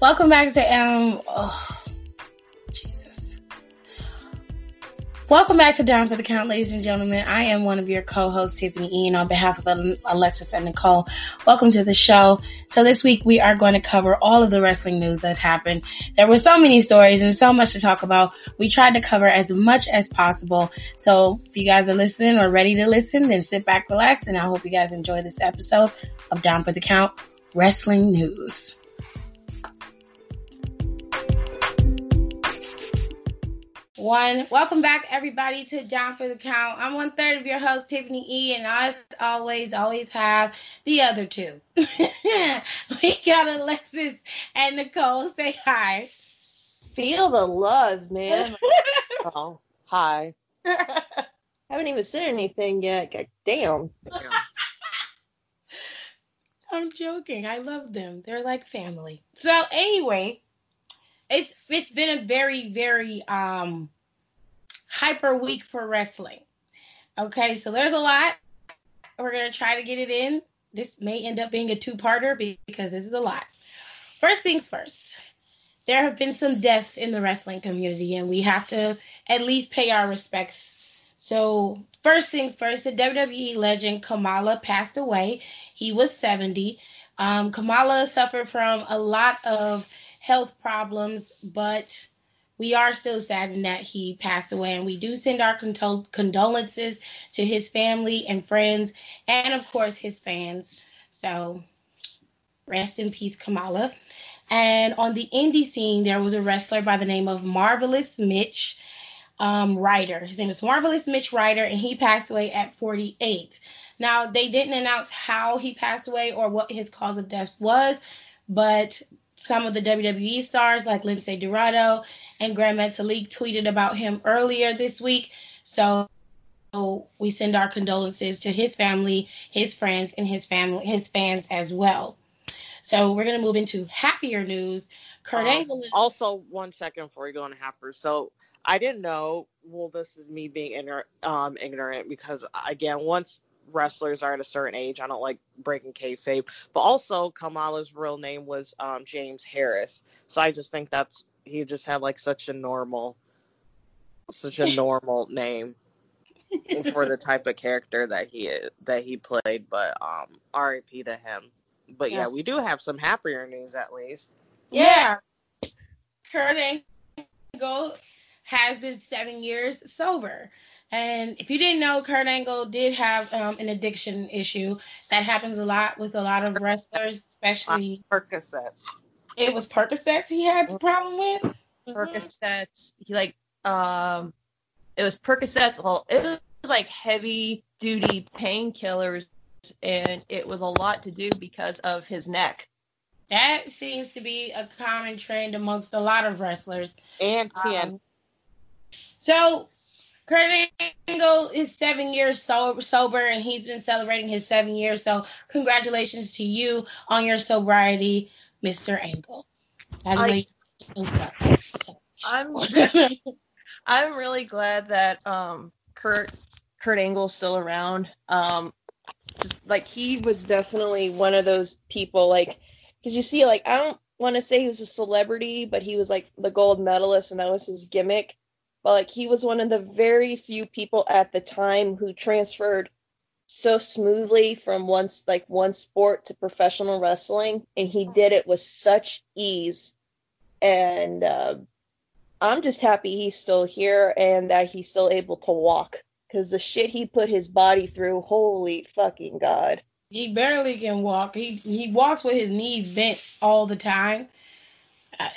Welcome back to um. Oh, Jesus. Welcome back to Down for the Count, ladies and gentlemen. I am one of your co-hosts, Tiffany Ian, on behalf of Alexis and Nicole. Welcome to the show. So this week we are going to cover all of the wrestling news that happened. There were so many stories and so much to talk about. We tried to cover as much as possible. So if you guys are listening or ready to listen, then sit back, relax, and I hope you guys enjoy this episode of Down for the Count Wrestling News. One. Welcome back, everybody, to Down for the Count. I'm one third of your host, Tiffany E, and as always, always have the other two. we got Alexis and Nicole. Say hi. Feel the love, man. oh, hi. Haven't even said anything yet. God damn. I'm joking. I love them. They're like family. So anyway, it's it's been a very very um hyper week for wrestling. Okay, so there's a lot. We're gonna try to get it in. This may end up being a two-parter because this is a lot. First things first. There have been some deaths in the wrestling community, and we have to at least pay our respects. So, first things first, the WWE legend Kamala passed away. He was 70. Um, Kamala suffered from a lot of health problems, but we are still saddened that he passed away. And we do send our condol- condolences to his family and friends, and of course, his fans. So rest in peace, Kamala. And on the indie scene, there was a wrestler by the name of Marvelous Mitch um, Ryder. His name is Marvelous Mitch Ryder, and he passed away at 48. Now, they didn't announce how he passed away or what his cause of death was, but some of the WWE stars like Lince Dorado and Gran Metalik tweeted about him earlier this week. So we send our condolences to his family, his friends, and his family, his fans as well. So we're gonna move into happier news. Kurt um, Angle. Also, one second before we go into happier. So I didn't know. Well, this is me being ignorant, um, ignorant because again, once wrestlers are at a certain age. I don't like breaking kayfabe. But also, Kamala's real name was um, James Harris. So I just think that's he just had like such a normal, such a normal name for the type of character that he that he played. But um, R.I.P. to him. But yes. yeah, we do have some happier news at least. Yeah, Kurt Angle has been seven years sober. And if you didn't know, Kurt Angle did have um, an addiction issue. That happens a lot with a lot of wrestlers, especially Percocets. It was Percocets he had the problem with. Mm-hmm. Percocets. He like um, it was Percocets. Well, it was like heavy duty painkillers, and it was a lot to do because of his neck. That seems to be a common trend amongst a lot of wrestlers. And TN. Um, so Kurt Angle is seven years sober, sober, and he's been celebrating his seven years. So congratulations to you on your sobriety, Mr. Angle. I, I'm I'm really glad that um, Kurt Kurt Angle's still around. Um, just like he was definitely one of those people, like because you see, like I don't want to say he was a celebrity, but he was like the gold medalist, and that was his gimmick but like he was one of the very few people at the time who transferred so smoothly from one like one sport to professional wrestling and he did it with such ease. And uh, i'm just happy he's still here and that he's still able to walk because the shit he put his body through holy fucking god. He barely can walk. He he walks with his knees bent all the time.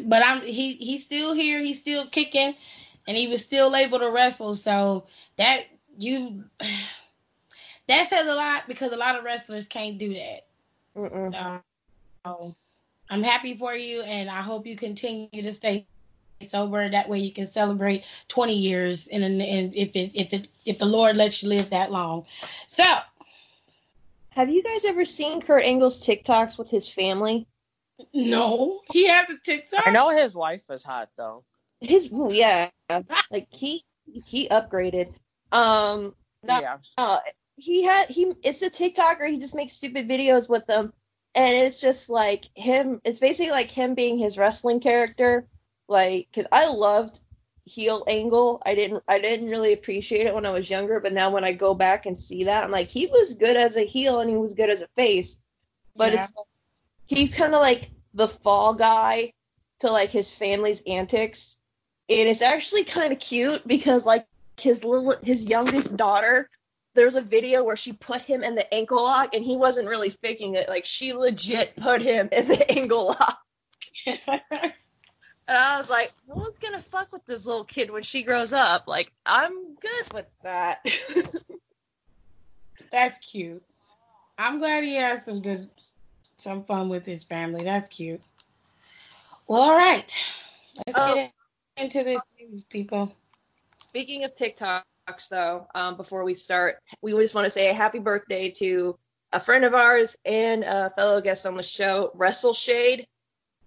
But i'm he he's still here. He's still kicking and he was still able to wrestle. So that you that says a lot because a lot of wrestlers can't do that. So, so I'm happy for you, and I hope you continue to stay sober. That way, you can celebrate 20 years, and if it if it if the Lord lets you live that long. So, have you guys ever seen Kurt Angle's TikToks with his family? No, he has a TikTok. I know his wife is hot though his yeah, like he he upgraded. Um, not, yeah. Uh, he had he it's a TikToker. He just makes stupid videos with them. and it's just like him. It's basically like him being his wrestling character, like because I loved heel angle. I didn't I didn't really appreciate it when I was younger, but now when I go back and see that, I'm like he was good as a heel and he was good as a face. But Yeah. it's he's kind of like the fall guy to like his family's antics. And it's actually kind of cute because like his little his youngest daughter there's a video where she put him in the ankle lock and he wasn't really faking it. Like she legit put him in the ankle lock. And I was like, no one's gonna fuck with this little kid when she grows up. Like, I'm good with that. That's cute. I'm glad he has some good, some fun with his family. That's cute. Well, all right. Let's Oh. get into this news, people. Speaking of TikToks, though, um, before we start, we just want to say a happy birthday to a friend of ours and a fellow guest on the show, Wrestle Shade.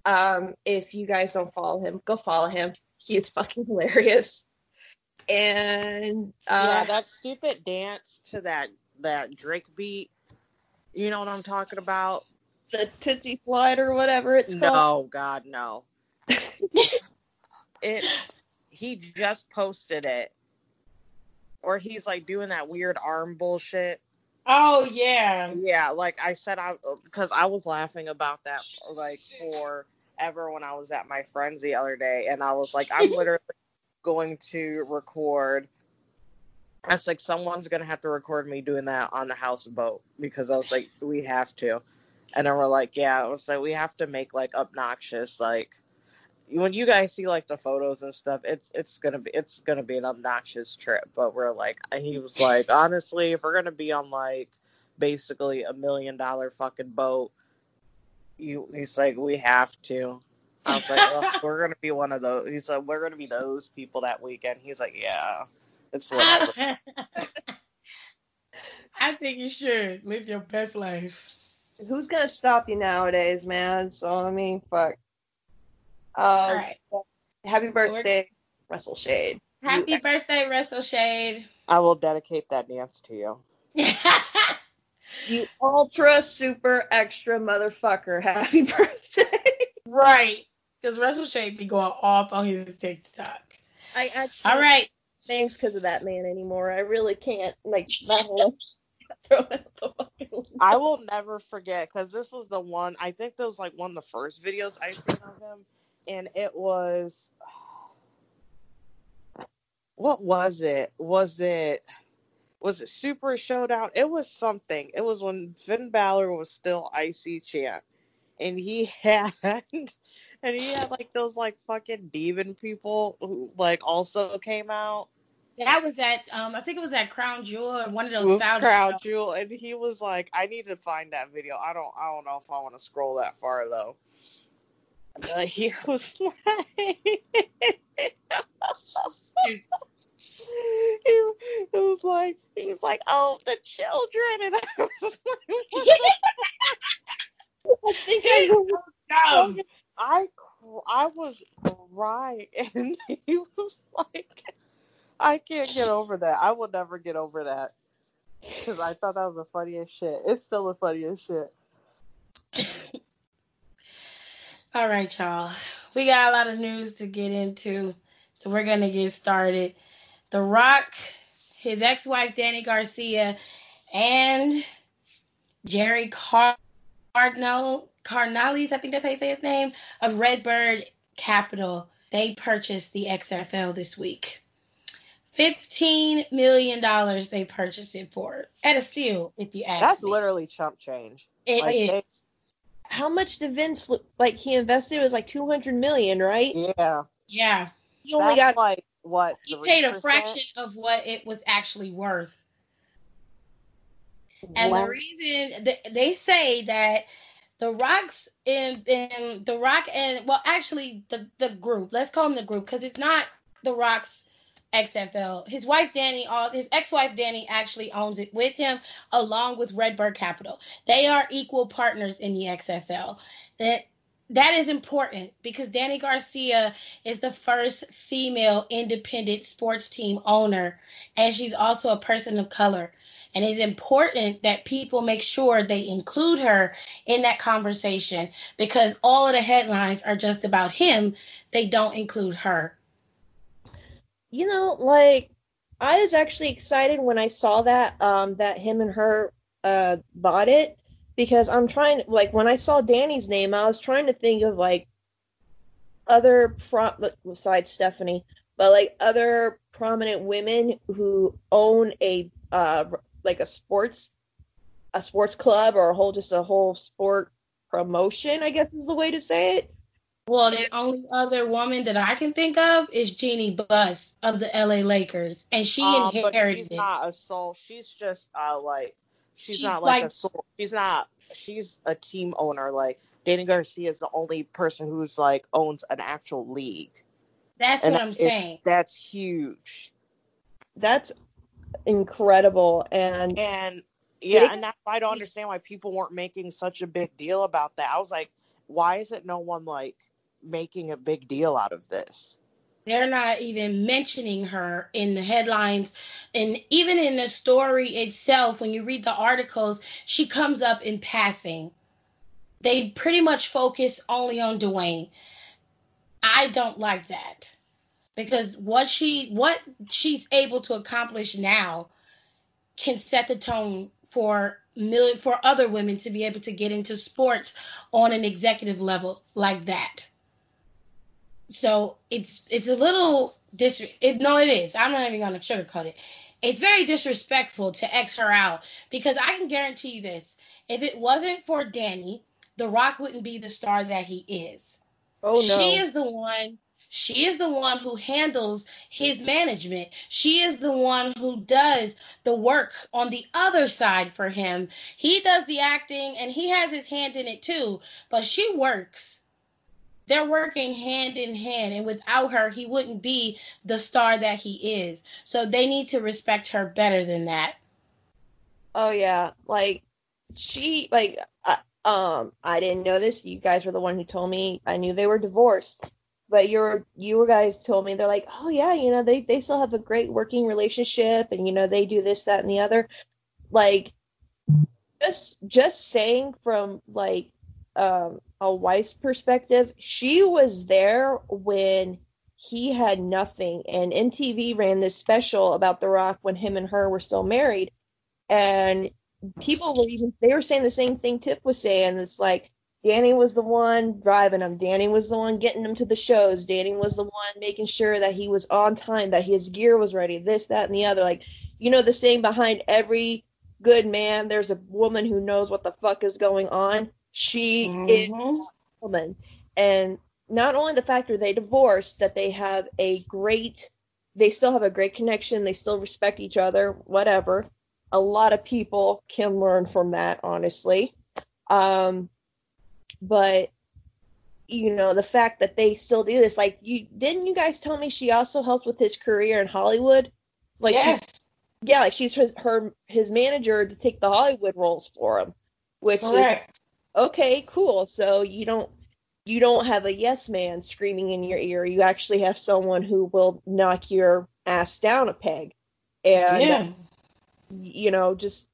Um, if you guys don't follow him, go follow him. He is fucking hilarious. And yeah, uh, that stupid dance to that that Drake beat. You know what I'm talking about? the Tootsie Slide or whatever it's called. No, God, no. It's he just posted it, or he's like doing that weird arm bullshit. Oh yeah. Yeah, like I said, I because I was laughing about that like forever when I was at my friend's the other day, and I was like, I'm literally going to record. I was like, someone's gonna have to record me doing that on the houseboat because I was like, we have to, and then we're like, yeah, I was like, we have to make like obnoxious like. When you guys see like the photos and stuff, it's it's gonna be it's gonna be an obnoxious trip. But we're like, he was like, honestly, if we're gonna be on like basically a million dollar fucking boat. You, he's like, we have to. I was like, well, we're gonna be one of those. He said, we're gonna be those people that weekend. He's like, yeah, it's whatever. I think you should live your best life. Who's gonna stop you nowadays, man? So I mean, fuck. Um, All right. Happy we're- birthday, Wrestle Shade. Happy birthday, Wrestle Shade. I will dedicate that dance to you. You ultra super extra motherfucker. Happy birthday. right. Because Wrestle Shade be going off on his TikTok. I actually All right. thanks because of that man anymore. I really can't like not wanna throw it at the fucking I will never forget because this was the one. I think that was like one of the first videos I seen of him, and it was. What was it? Was it? Was it Super Showdown? It was something. It was when Finn Balor was still IC champ, and he had, and he had like those like fucking demon people who like also came out. That was at um I think it was at Crown Jewel or one of those Crowd Jewel, and he was like, "I need to find that video. I don't, I don't know if I want to scroll that far though." Uh, he was like, he, it was like, he was like, "Oh, the children," and I was like, I think I Um, I, I was crying, and he was like, "I can't get over that. I will never get over that." Because I thought that was the funniest shit. It's still the funniest shit. All right, y'all. We got a lot of news to get into, so we're gonna get started. The Rock, his ex-wife Dany Garcia, and Gerry Car- Cardinal Carnales, I think that's how you say his name, of Redbird Capital. They purchased the XFL this week. Fifteen million dollars they purchased it for at a steal, if you ask That's me. literally chump change. It like, is. They- how much did Vince look- like he invested? It was like two hundred million, right? Yeah. yeah. He only That's got like what? He paid a fraction of what it was actually worth. And Wow. the reason th- they say that the Rocks and, and the Rock and well, actually the the group. Let's call them the group because it's not the Rocks XFL. His wife Dany, all his ex-wife Dany actually owns it with him, along with Redbird Capital. They are equal partners in the XFL. That that is important because Dany Garcia is the first female independent sports team owner, and she's also a person of color. And it's important that people make sure they include her in that conversation because all of the headlines are just about him. They don't include her. You know, like I was actually excited when I saw that um that him and her uh bought it because I'm trying like when I saw Dany's name, I was trying to think of like other pro besides Stephanie, but like other prominent women who own a uh like a sports a sports club or a whole just a whole sport promotion, I guess is the way to say it. Well, the only other woman that I can think of is Jeanie Buss of the LA Lakers, and she um, inherited but she's not a sole. She's just uh like she's, she's not like, like, a sole. She's not. She's a team owner. Like Dany Garcia is the only person who's like owns an actual league. That's and what I'm saying. That's huge. That's incredible, and and yeah, and that's why I don't understand why people weren't making such a big deal about that. I was like, why is it no one like making a big deal out of this? They're not even mentioning her in the headlines. And even in the story itself, when you read the articles, she comes up in passing. They pretty much focus only on Dwayne. I don't like that. Because what she what she's able to accomplish now can set the tone for million for other women to be able to get into sports on an executive level like that. So it's it's a little dis it, no it is. I'm not even gonna sugarcoat it. It's very disrespectful to X her out because I can guarantee you this. If it wasn't for Dany, The Rock wouldn't be the star that he is. Oh no. She is the one she is the one who handles his management. She is the one who does the work on the other side for him. He does the acting and he has his hand in it too, but she works. They're working hand in hand, and without her, he wouldn't be the star that he is. So they need to respect her better than that. Oh yeah, like she like uh, um I didn't know this. You guys were the one who told me. I knew they were divorced but your you guys told me they're like, oh yeah, you know they they still have a great working relationship, and you know they do this, that, and the other. Like just just saying from like um, a wife's perspective, she was there when he had nothing, and MTV ran this special about The Rock when him and her were still married, and people were even they were saying the same thing Tiff was saying. It's like Dany was the one driving him. Dany was the one getting him to the shows. Dany was the one making sure that he was on time, that his gear was ready, this, that, and the other. Like, you know, the saying behind every good man, there's a woman who knows what the fuck is going on. She mm-hmm. is a woman. And not only the fact that they divorced, that they have a great, they still have a great connection, they still respect each other, whatever. A lot of people can learn from that, honestly. Um, but you know the fact that they still do this like you didn't you guys tell me she also helped with his career in hollywood like yes. she's yeah like she's his, her his manager to take the hollywood roles for him which Correct. Okay cool. So you don't you don't have a yes man screaming in your ear. You actually have someone who will knock your ass down a peg. And yeah. you know just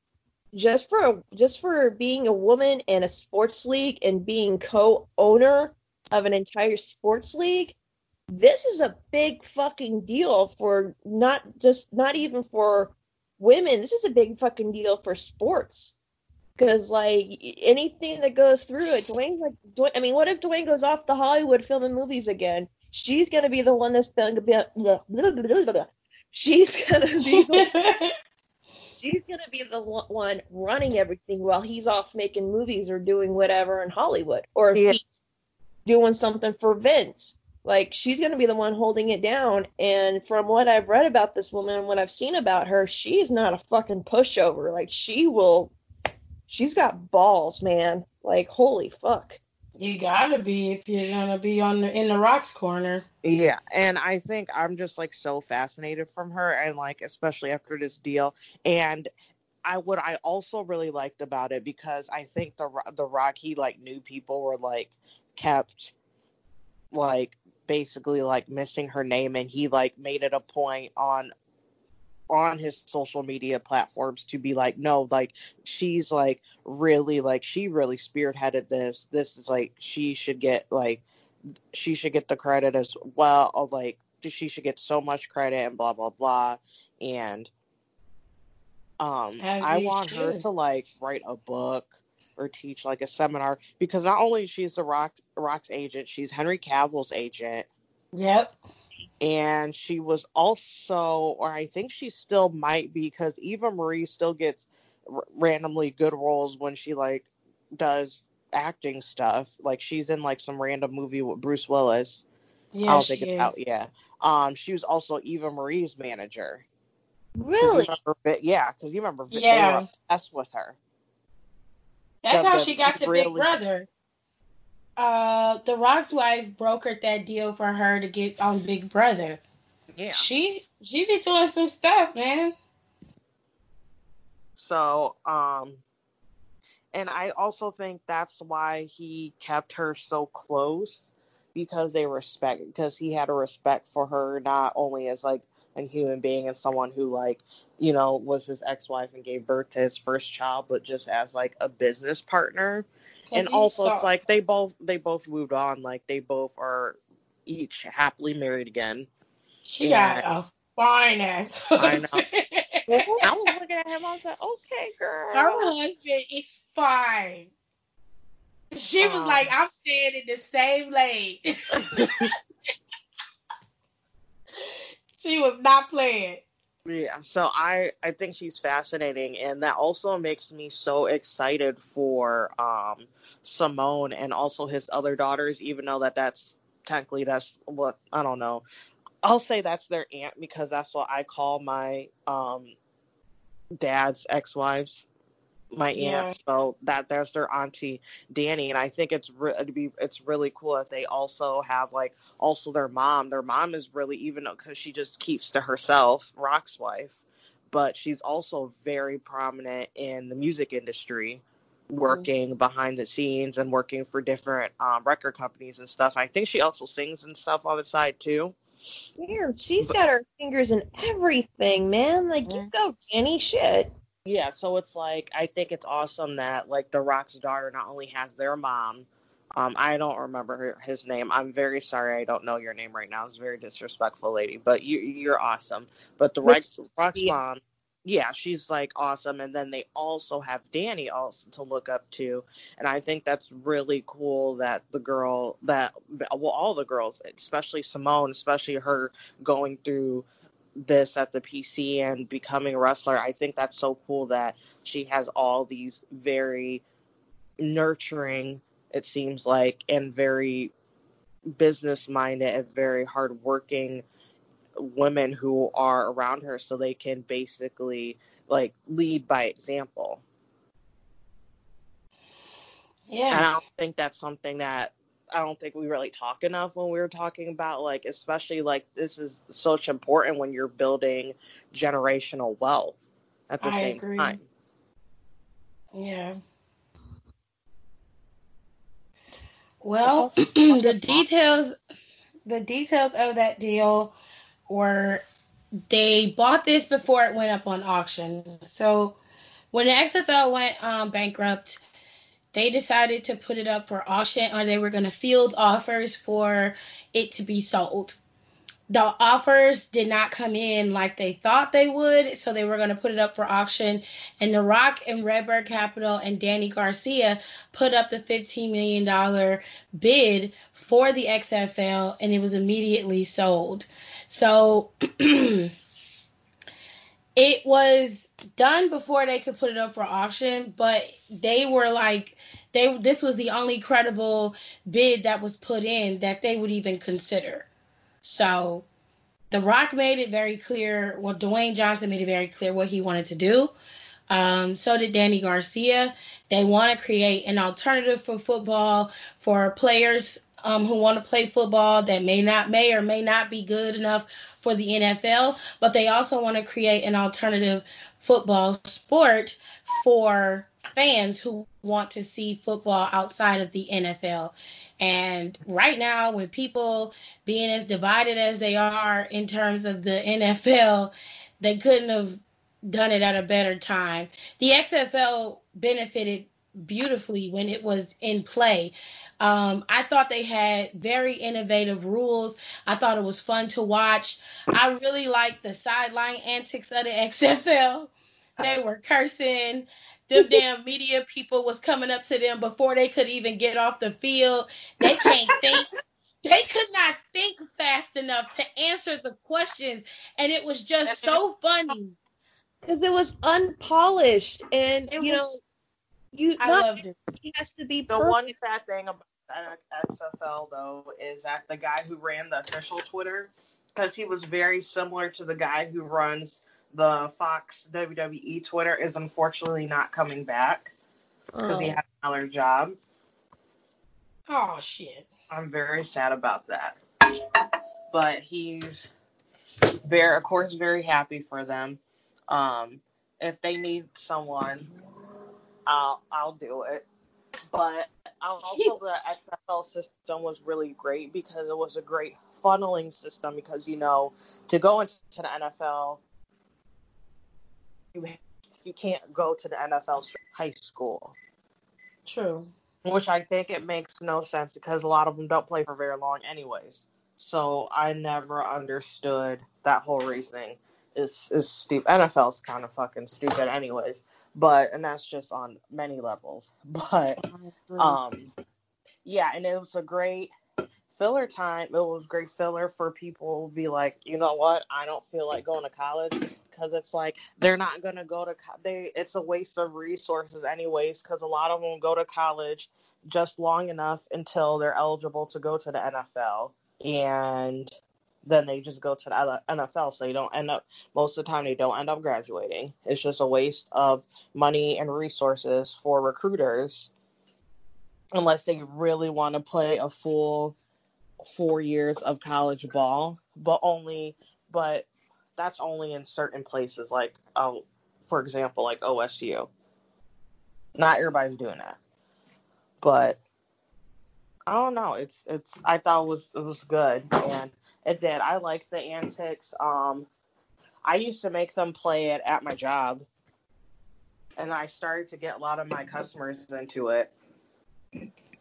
just for just for being a woman in a sports league and being co-owner of an entire sports league this is a big fucking deal for not just not even for women. This is a big fucking deal for sports because like anything that goes through it dwayne like dwayne, i mean what if dwayne goes off to hollywood filming movies again she's gonna be the one that's gonna be she's gonna be the she's going to be the one running everything while he's off making movies or doing whatever in Hollywood. Or if yeah. he's doing something for Vince, like she's going to be the one holding it down. And from what I've read about this woman and what I've seen about her, she's not a fucking pushover. Like she will, she's got balls, man. Like holy fuck. You gotta be if you're gonna be on the, in the rocks corner. Yeah, and I think I'm just like so fascinated from her, and like especially after this deal, and I what I also really liked about it because I think the the rock he like knew people were like kept like basically like missing her name, and he like made it a point on on his social media platforms to be like no like she's like really like she really spearheaded this. This is like she should get like she should get the credit as well like she should get so much credit and blah blah blah. And um As i want her to like write a book or teach like a seminar. Because not only she's the rock rock's agent she's henry cavill's agent. Yep. And she was also or i think she still might be because eva marie still gets r- randomly good roles when she like does acting stuff like she's in like some random movie with bruce willis Yeah, i don't think it's is. out yeah um she was also eva marie's manager. Really? remember yeah because you remember Vi- they Yeah. were obsessed with her That's the- how the she got to Big Brother. Uh, the Rock's wife brokered that deal for her to get on Big Brother. yeah She she be doing some stuff, man. So, um, and I also think that's why he kept her so close because they respect because he had a respect for her not only as like a human being and someone who like you know was his ex-wife and gave birth to his first child but just as like a business partner and also it's like they both they both moved on like they both are each happily married again she yeah. got a fine ass. I know. i was looking at him i was like okay girl Her husband is fine. She was Um. like, I'm staying in the same lane. she was not playing. Yeah, so I I think she's fascinating, and that also makes me so excited for um Simone and also his other daughters, even though that that's technically that's what I don't know. I'll say that's their aunt because that's what I call my um dad's ex-wives, my Yeah. aunt. So that there's their auntie Dany, and I think it's re- it'd be it's really cool that they also have like also their mom. Their mom is really even because she just keeps to herself, Rock's wife, but she's also very prominent in the music industry, working behind the scenes and working for different um, record companies and stuff. I think she also sings and stuff on the side too. Damn, she's got her fingers in everything, man. Like, you go, Dany. Shit. Yeah, so it's like I think it's awesome that like the Rock's daughter not only has their mom. Um, I don't remember her, his name. I'm very sorry. I don't know your name right now. It's a very disrespectful lady, but you you're awesome. But the Rock's, Rock's yeah. mom, yeah, she's like awesome. And then they also have Dany also to look up to, and I think that's really cool that the girl that well all the girls, especially Simone, especially her going through this at the PC and becoming a wrestler. I think that's so cool that she has all these very nurturing, it seems like, and very business minded and very hardworking women who are around her so they can basically like lead by example. Yeah. And I don't think that's something that I don't think we really talk enough when we were talking about like especially like this is such important when you're building generational wealth at the I same agree. time. Yeah. Well, the details the details of that deal were they bought this before it went up on auction. So when the XFL went um, bankrupt, they decided to put it up for auction or they were going to field offers for it to be sold. The offers did not come in like they thought they would, so they were going to put it up for auction. And The Rock and Redbird Capital and Dany Garcia put up the $15 million bid for the XFL, and it was immediately sold. So it was done before they could put it up for auction, but they were like they this was the only credible bid that was put in that they would even consider. So The Rock made it very clear, well Dwayne Johnson made it very clear what he wanted to do. Um, so did Dany Garcia. They want to create an alternative for football for players um, who want to play football that may not may or may not be good enough for the NFL, but they also want to create an alternative football sport for fans who want to see football outside of the NFL. And right now, with people being as divided as they are in terms of the NFL, they couldn't have done it at a better time. The XFL benefited beautifully when it was in play. Um, I thought they had very innovative rules. I thought it was fun to watch. I really liked the sideline antics of the XFL. They were cursing. Them damn media people was coming up to them before they could even get off the field. They can't think. They could not think fast enough to answer the questions, and it was just so funny. Because it was unpolished, and It you was- know, you I not loved it. everything has to be The perfect. one sad thing about the XFL though is that the guy who ran the official Twitter, because he was very similar to the guy who runs the Fox WWE Twitter, is unfortunately not coming back because he Oh. had another job. Oh shit. I'm very sad about that. But he's very, of course, very happy for them. Um, if they need someone, I'll I'll do it. But also the XFL system was really great because it was a great funneling system because you know to go into the NFL you you can't go to the NFL high school True. which I think it makes no sense because a lot of them don't play for very long, anyways. So I never understood that whole reasoning. It's is stupid. NFL's kind of fucking stupid, anyways. But and that's just on many levels. But um, yeah, and it was a great filler time. It was great filler for people to be like, you know what? I don't feel like going to college because it's like they're not gonna go to co- they. It's a waste of resources, anyways, because a lot of them go to college just long enough until they're eligible to go to the NFL, and then they just go to the NFL. So they don't end up most of the time they don't end up graduating. It's just a waste of money and resources for recruiters unless they really want to play a full four years of college ball, but only, but that's only in certain places, like, oh, for example, like OSU. Not everybody's doing that, but I don't know. It's it's. I thought it was it was good, and it did. I like the antics. Um, I used to make them play it at my job, and I started to get a lot of my customers into it.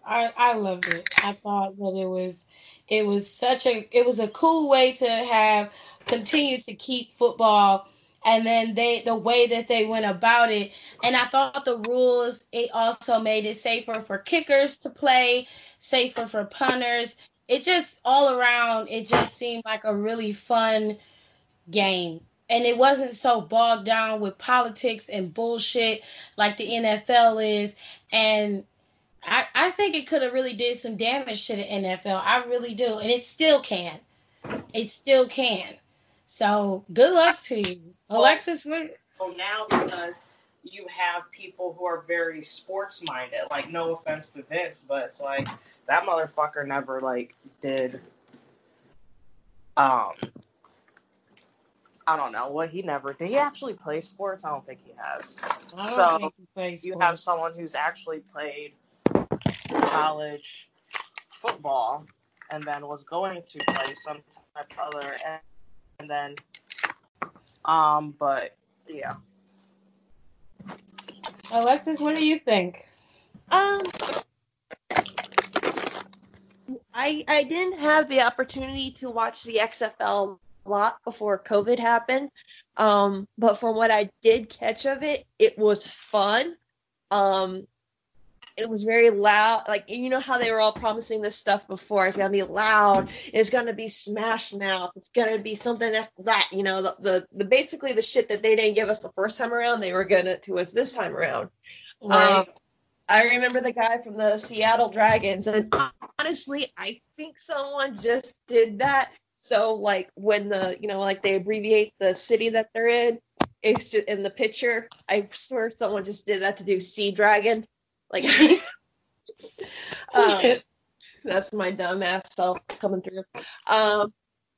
I I loved it. I thought that it was it was such a it was a cool way to have continue to keep football and then they the way that they went about it and I thought the rules it also made it safer for kickers to play, safer for punters. It just all around it just seemed like a really fun game. And it wasn't so bogged down with politics and bullshit like the NFL is and I, I think it could have really did some damage to the NFL. I really do. And it still can. It still can. So good luck to you. Alexis, what So now because you have people who are very sports minded, like no offense to Vince, but it's like that motherfucker never like did um I don't know what he never did. He actually play sports? I don't think he has. So, he You have someone who's actually played college football and then was going to play some type of other and, and then um but yeah. Alexis, what do you think? Um, I I didn't have the opportunity to watch the XFL a lot before COVID happened. Um, but from what I did catch of it, it was fun. Um, it was very loud. Like you know how they were all promising this stuff before. It's gonna be loud. It's gonna be smash mouth. It's gonna be something that that you know the, the the basically the shit that they didn't give us the first time around. They were gonna to us this time around. Um, I remember the guy from the Seattle Dragons, and honestly, I think someone just did that. So, like, when the, you know, like they abbreviate the city that they're in, it's just in the picture. I swear someone just did that to do Sea Dragon. Like, um, that's my dumb ass self coming through. Um,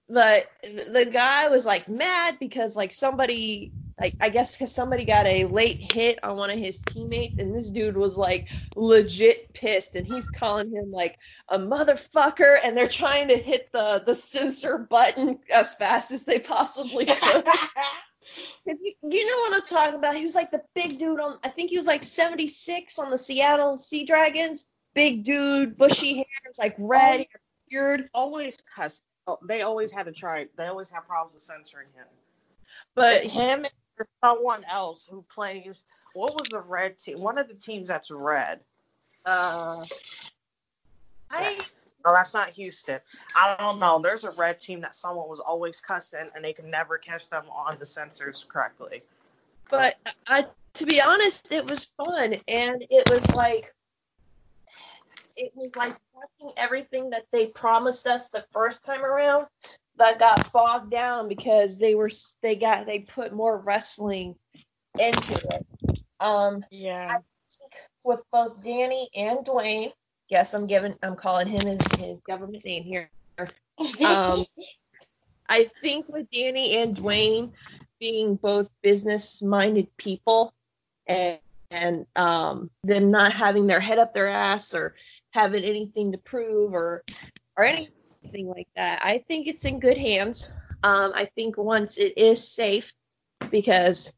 but the guy was like mad because like somebody like I guess because somebody got a late hit on one of his teammates, and this dude was like legit pissed, and he's calling him like a motherfucker, and they're trying to hit the the censor button as fast as they possibly could. You, you know what I'm talking about? He was like the big dude on. I think he was like 76 on the Seattle Sea Dragons. Big dude, bushy hair, like red beard. Always cuss. oh, They always had to try. They always have problems with censoring him. But It's him and someone else who plays. What was the red team? One of the teams that's red. Uh, I no, that's not Houston. I don't know. There's a red team that someone was always cussing, and they can never catch them on the censors correctly. but I to be honest, it was fun and it was like it was like watching everything that they promised us the first time around but got bogged down because they were they got they put more wrestling into it. Um Yeah. with both Dany and Dwayne. Yes, I'm giving I'm calling him his, his government name here. Um, I think with Dany and Dwayne being both business minded people and and um, them not having their head up their ass or having anything to prove or or anything like that, I think it's in good hands. Um, I think once it is safe because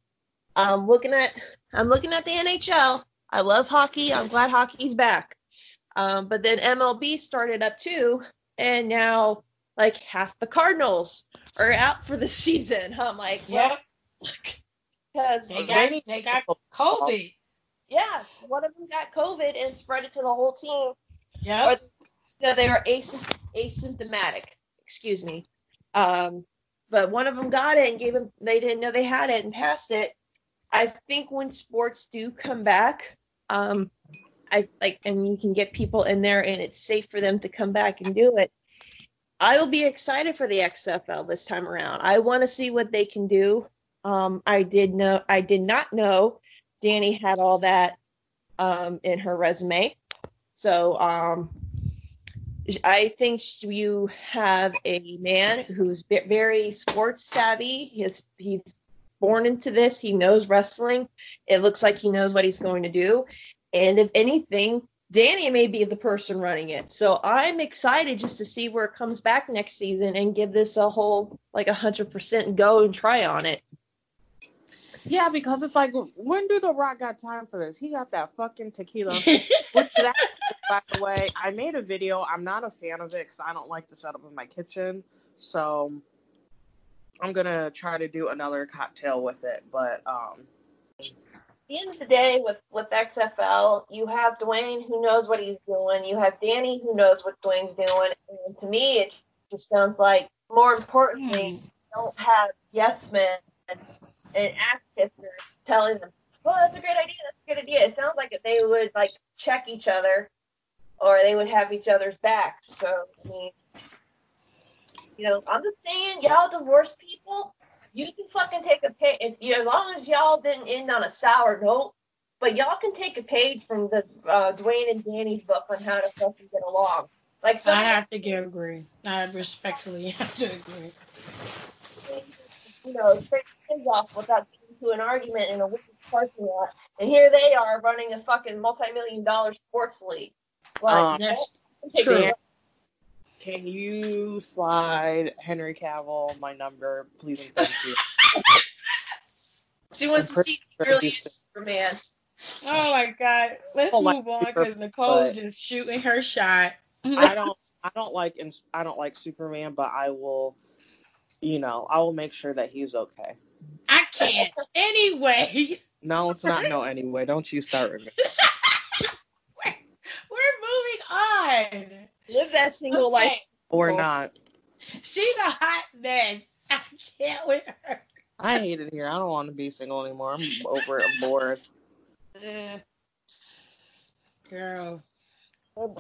I'm looking at I'm looking at the NHL. I love hockey. I'm glad hockey's back. Um, but then MLB started up too, and now like half the Cardinals are out for the season. I'm like, yeah, because They got, they got COVID. yeah, one of them got COVID and spread it to the whole team. Yeah, you know, they were asy- asymptomatic. Excuse me. Um, but one of them got it and gave them. They didn't know they had it and passed it. I think when sports do come back, um, I like, and you can get people in there and it's safe for them to come back and do it. I will be excited for the XFL this time around. I want to see what they can do. Um, I did know, I did not know Dany had all that um, in her resume. So um, I think you have a man who's very sports savvy. He's he's born into this. He knows wrestling. It looks like he knows what he's going to do. And if anything, Dany may be the person running it. So I'm excited just to see where it comes back next season and give this a whole like a hundred percent go and try on it. Yeah, because it's like, when do The Rock got time for this? He got that fucking tequila. Which that, by the way, I made a video. I'm not a fan of it because I don't like the setup in my kitchen. So I'm gonna try to do another cocktail with it. But um, the end of the day, with with XFL, you have Dwayne who knows what he's doing. You have Dany who knows what Dwayne's doing. And to me, it just sounds like more importantly, Hmm. don't have yes men and activists telling them, "Well, that's a great idea. That's a good idea." It sounds like they would like check each other, or they would have each other's back. So I mean, you know, I'm just saying, y'all divorce people, you can fucking take a page. If you, as long as y'all didn't end on a sour note, but y'all can take a page from the uh, Dwayne and Dany's book on how to fucking get along. Like some I have to get agree. I respectfully have to agree. you know, straight things off without getting into an argument in a wicked parking lot. And here they are running a fucking multi-million dollar sports league. Like, Um, That's true. It- can you slide Henry Cavill my number, please and thank you? She wants to see the pretty really Superman. Oh my God. Let's Oh my move on because Nicole's but- just shooting her shot. I don't I don't like I don't like Superman, but I will, you know, I will make sure that he's okay. I can't. Anyway, No, it's not no anyway. Don't you start with me. we're, we're moving on. Live that single Okay. life. Or not. She's a hot mess. I can't with her. I hate it here. I don't want to be single anymore. I'm over it. I'm bored. Girl. Oh,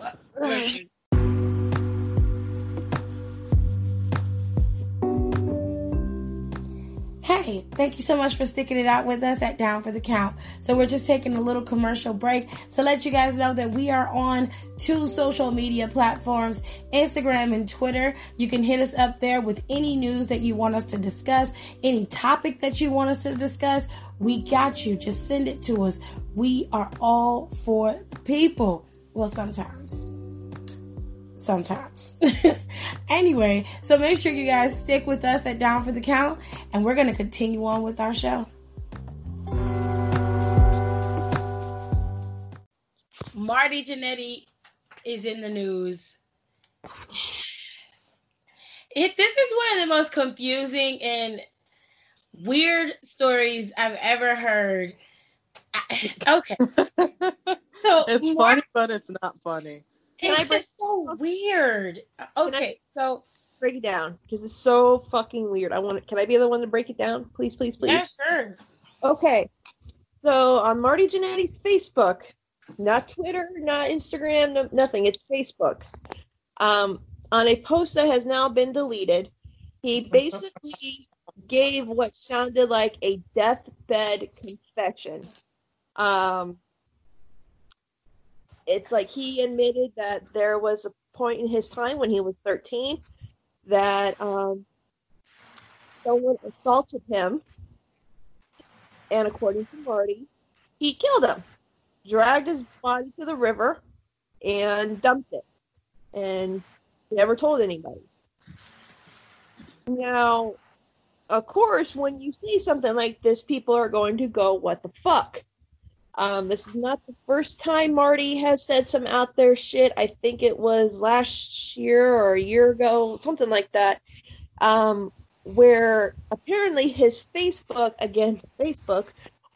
Hey, thank you so much for sticking it out with us at Down for the Count. So we're just taking a little commercial break to let you guys know that we are on two social media platforms, Instagram and Twitter. You can hit us up there with any news that you want us to discuss, any topic that you want us to discuss. We got you. Just send it to us. We are all for the people. Well, sometimes. Sometimes. anyway, so make sure you guys stick with us at Down for the Count, and we're going to continue on with our show. Marty Jannetty is in the news. It, this is one of the most confusing and weird stories I've ever heard. Okay. So it's Mar- funny, but it's not funny. It's just so weird. Okay, so break it down because it's so fucking weird. I want. To, Can I be the one to break it down, please, please, please? Yeah, sure. Okay. So on Marty Jannetty's Facebook, not Twitter, not Instagram, no, nothing. It's Facebook. Um, on a post that has now been deleted, he basically gave what sounded like a deathbed confession. Um, it's like he admitted that there was a point in his time when he was 13 that um, someone assaulted him, and according to Marty, he killed him, dragged his body to the river, and dumped it, and never told anybody. Now, of course, when you say something like this, people are going to go, "What the fuck?" Um, this is not the first time Marty has said some out there shit. I think it was last year or a year ago, something like that, um, where apparently his Facebook, again, Facebook,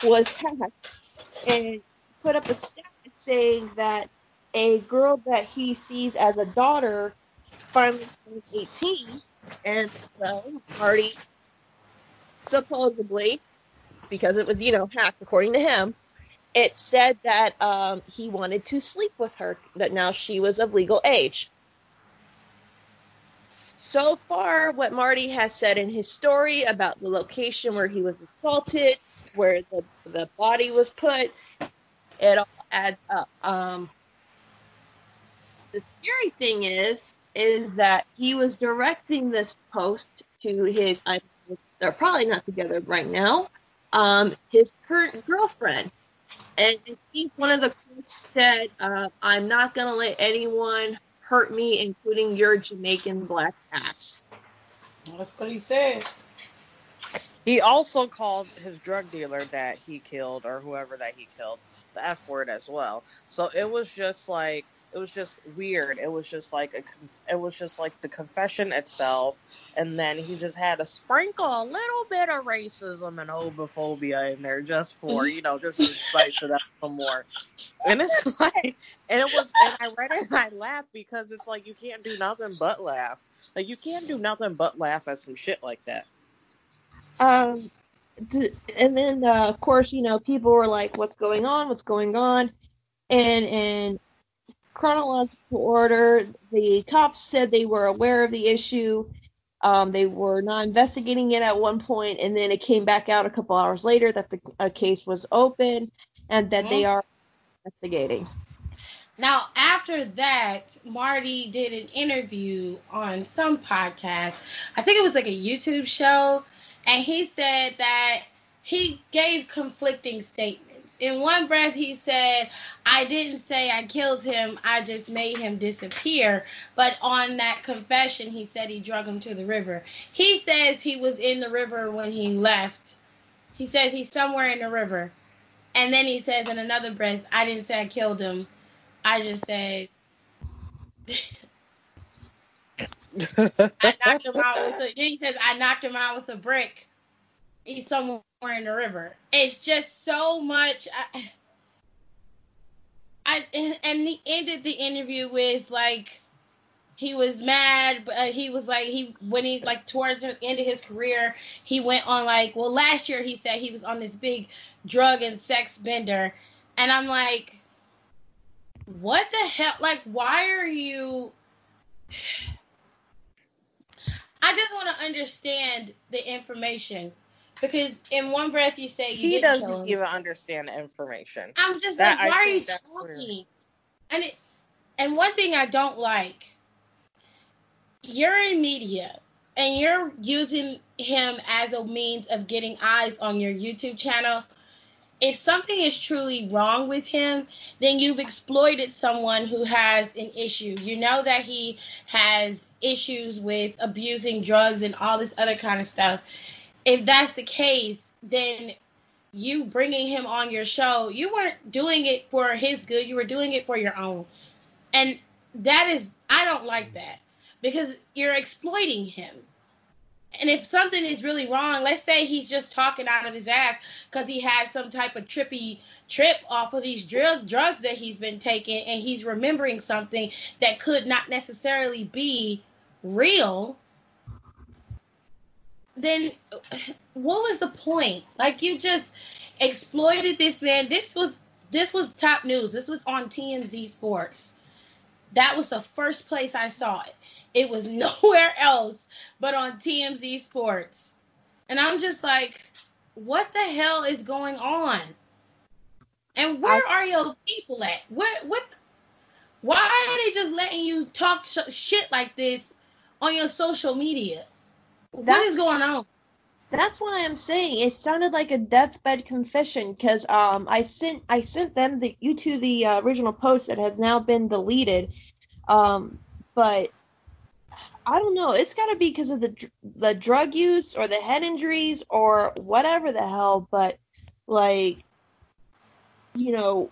was hacked and put up a statement saying that a girl that he sees as a daughter finally turned 18, and so Marty supposedly, because it was, you know, hacked according to him, it said that um, he wanted to sleep with her, that now she was of legal age. So far, what Marty has said in his story about the location where he was assaulted, where the, the body was put, it all adds up. Um, the scary thing is, is that he was directing this post to his, they're probably not together right now, um, his current girlfriend and I think one of the quotes said, uh, "I'm not going to let anyone hurt me, including your Jamaican black ass." That's what he said. He also called his drug dealer that he killed, or whoever that he killed, the F word as well. So it was just like it was just weird. It was just like a it was just like the confession itself, and then he just had to sprinkle a little bit of racism and homophobia in there just for you know just to spice it up some more. And it's like, and it was, and I read it and I laughed because it's like you can't do nothing but laugh. Like you can't do nothing but laugh at some shit like that. Um, and then uh, of course you know people were like, "What's going on? What's going on?" And and chronological order. The cops said they were aware of the issue. Um, they were not investigating it at one point, and then it came back out a couple hours later that the a case was open and that mm-hmm. they are investigating. Now, after that, Marty did an interview on some podcast. I think it was like a YouTube show, and he said that he gave conflicting statements in one breath he said, I didn't say I killed him, I just made him disappear. But on that confession, he said he drug him to the river. He says he was in the river when he left. He says he's somewhere in the river. And then he says in another breath, I didn't say I killed him. I just said I knocked him out with a, he says I knocked him out with a brick. He's somewhere in the river. It's just so much. I, I and he ended the interview with like he was mad, but he was like he when he like towards the end of his career, he went on like well last year he said he was on this big drug and sex bender, and I'm like, what the hell? Like why are you? I just want to understand the information because in one breath you say you he doesn't even understand the information. I'm just that, like, why are you talking? And it, and one thing I don't like, you're in media and you're using him as a means of getting eyes on your YouTube channel. if something is truly wrong with him, then you've exploited someone who has an issue. You know that he has issues with abusing drugs and all this other kind of stuff. If that's the case, then you bringing him on your show, you weren't doing it for his good, you were doing it for your own. And that is, I don't like that because you're exploiting him. And if something is really wrong, let's say he's just talking out of his ass because he had some type of trippy trip off of these drug drugs that he's been taking, and he's remembering something that could not necessarily be real. Then what was the point? Like you just exploited this man. This was this was top news. This was on TMZ Sports. That was the first place I saw it. It was nowhere else but on TMZ Sports. And I'm just like, what the hell is going on? And where I, are your people at? What what why are they just letting you talk sh- shit like this on your social media? What is going on? That's why I'm saying it sounded like a deathbed confession because um I sent I sent them the you to the uh, original post that has now been deleted, um but I don't know. It's got to be because of the the drug use or the head injuries or whatever the hell. But like, you know,